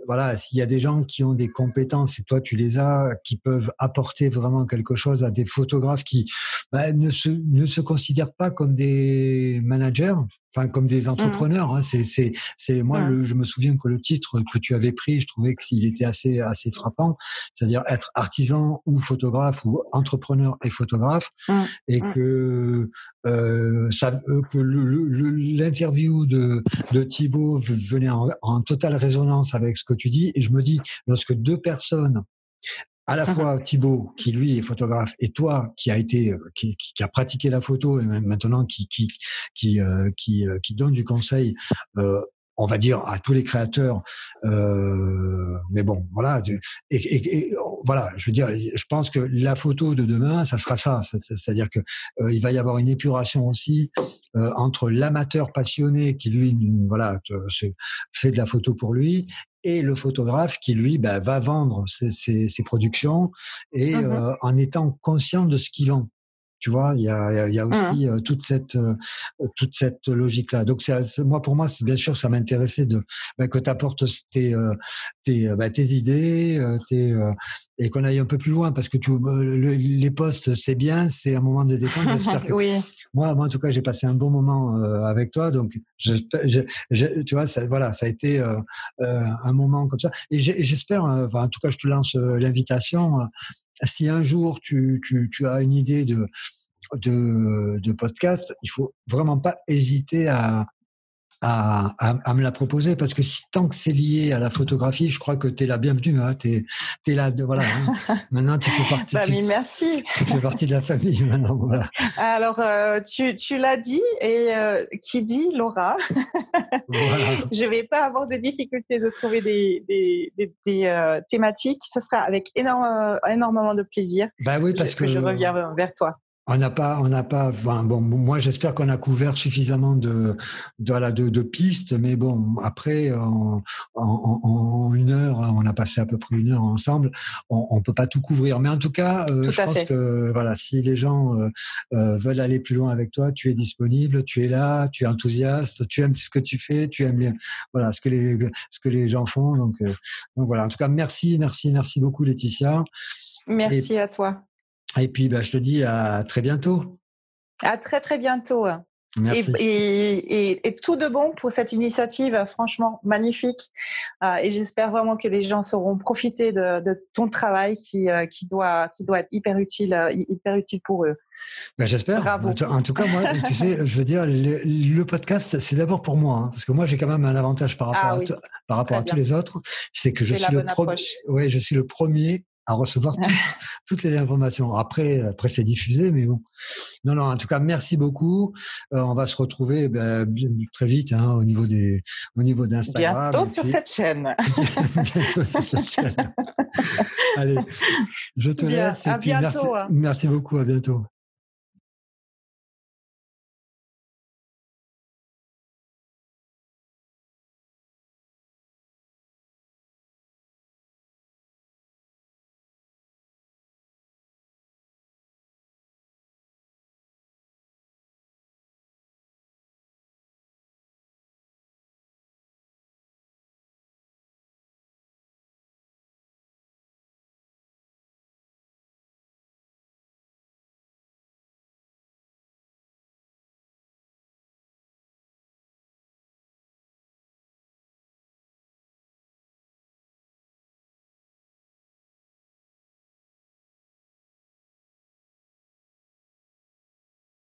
voilà, s'il y a des gens qui ont des compétences et toi tu les as, qui peuvent apporter vraiment quelque chose à des photographes qui bah, ne, se, ne se considèrent pas comme des managers, enfin comme des mmh. entrepreneurs. Mmh. Hein. C'est, c'est, c'est moi, mmh. le, je me souviens que le titre que tu avais pris, je trouvais qu'il était assez, assez frappant, c'est-à-dire être artisan ou photographe ou entrepreneur et photographe, mmh. et que euh, ça, euh, que le, le, l'interview de, de Thibaut venait en, en totale résonance avec ce que tu dis, et je me dis, lorsque deux personnes à la fois Thibaut qui lui est photographe et toi qui a été euh, qui, qui, qui a pratiqué la photo et même maintenant qui qui qui euh, qui, euh, qui, donne du conseil euh, on va dire à tous les créateurs euh, mais bon voilà et, et, et, voilà je veux dire je pense que la photo de demain ça sera ça c'est-à-dire que euh, il va y avoir une épuration aussi euh, entre l'amateur passionné qui lui voilà fait de la photo pour lui et le photographe qui lui bah, va vendre ses, ses, ses productions et mmh euh, en étant conscient de ce qu'il vend Tu vois, il y a, il y a mmh. aussi toute cette toute cette logique là. Donc c'est moi pour moi, c'est bien sûr, ça m'intéressait de bah, que tu apportes tes tes, bah, tes idées, tes, et qu'on aille un peu plus loin parce que tu, les postes c'est bien, c'est un moment de détente. oui. Moi, moi en tout cas, j'ai passé un bon moment avec toi, donc je, je, tu vois, ça, voilà, ça a été un moment comme ça. Et j'espère, enfin, en tout cas, je te lance l'invitation si un jour tu, tu, as une idée de, de, de, podcast, il faut vraiment pas hésiter à, à, à, me la proposer parce que si tant que c'est lié à la photographie, je crois que tu es la bienvenue. Hein, tu es, là, de, voilà. Hein. Maintenant, tu fais partie. bah, merci. Tu fais partie de la famille maintenant. Voilà. Alors, euh, tu, tu l'as dit et euh, qui dit Laura? Voilà. Je vais pas avoir de difficulté de trouver des, des, des, euh, thématiques. Ce sera avec énorme, énormément de plaisir. Bah oui, parce que, que je reviens vers toi. On n'a pas, on n'a pas. Enfin, bon, moi, j'espère qu'on a couvert suffisamment de, de, de, de, pistes, mais bon, après, en, en, en, une heure, on a passé à peu près une heure ensemble. On, on peut pas tout couvrir, mais en tout cas, euh, je pense que voilà, si les gens euh, euh, veulent aller plus loin avec toi, tu es disponible, tu es là, tu es enthousiaste, tu aimes ce que tu fais, tu aimes les, voilà, ce que les, ce que les gens font. Donc, donc voilà. En tout cas, merci, merci, merci beaucoup, Laetitia. Merci à toi. Et puis, bah, je te dis à très bientôt. À très, très bientôt. Merci. Et, et, tout de bon pour cette initiative, franchement magnifique. Euh, et j'espère vraiment que les gens sauront profiter de, de ton travail qui, euh, qui, doit, qui doit être hyper utile, euh, hyper utile pour eux. Ben, J'espère. En tout cas, moi, tu sais, je veux dire, le, podcast, c'est d'abord pour moi, hein, parce que moi, j'ai quand même un avantage par ah rapport, à, par rapport à tous les autres, c'est que je suis, le ouais, je suis le premier à recevoir toutes les informations. Après, après c'est diffusé, mais bon. Non, non. En tout cas, merci beaucoup. Euh, on va se retrouver ben, très vite hein, au niveau des, au niveau d'Instagram. Bientôt sur cette chaîne. bientôt sur cette chaîne. Allez, je te laisse. Et puis merci, merci beaucoup. À bientôt.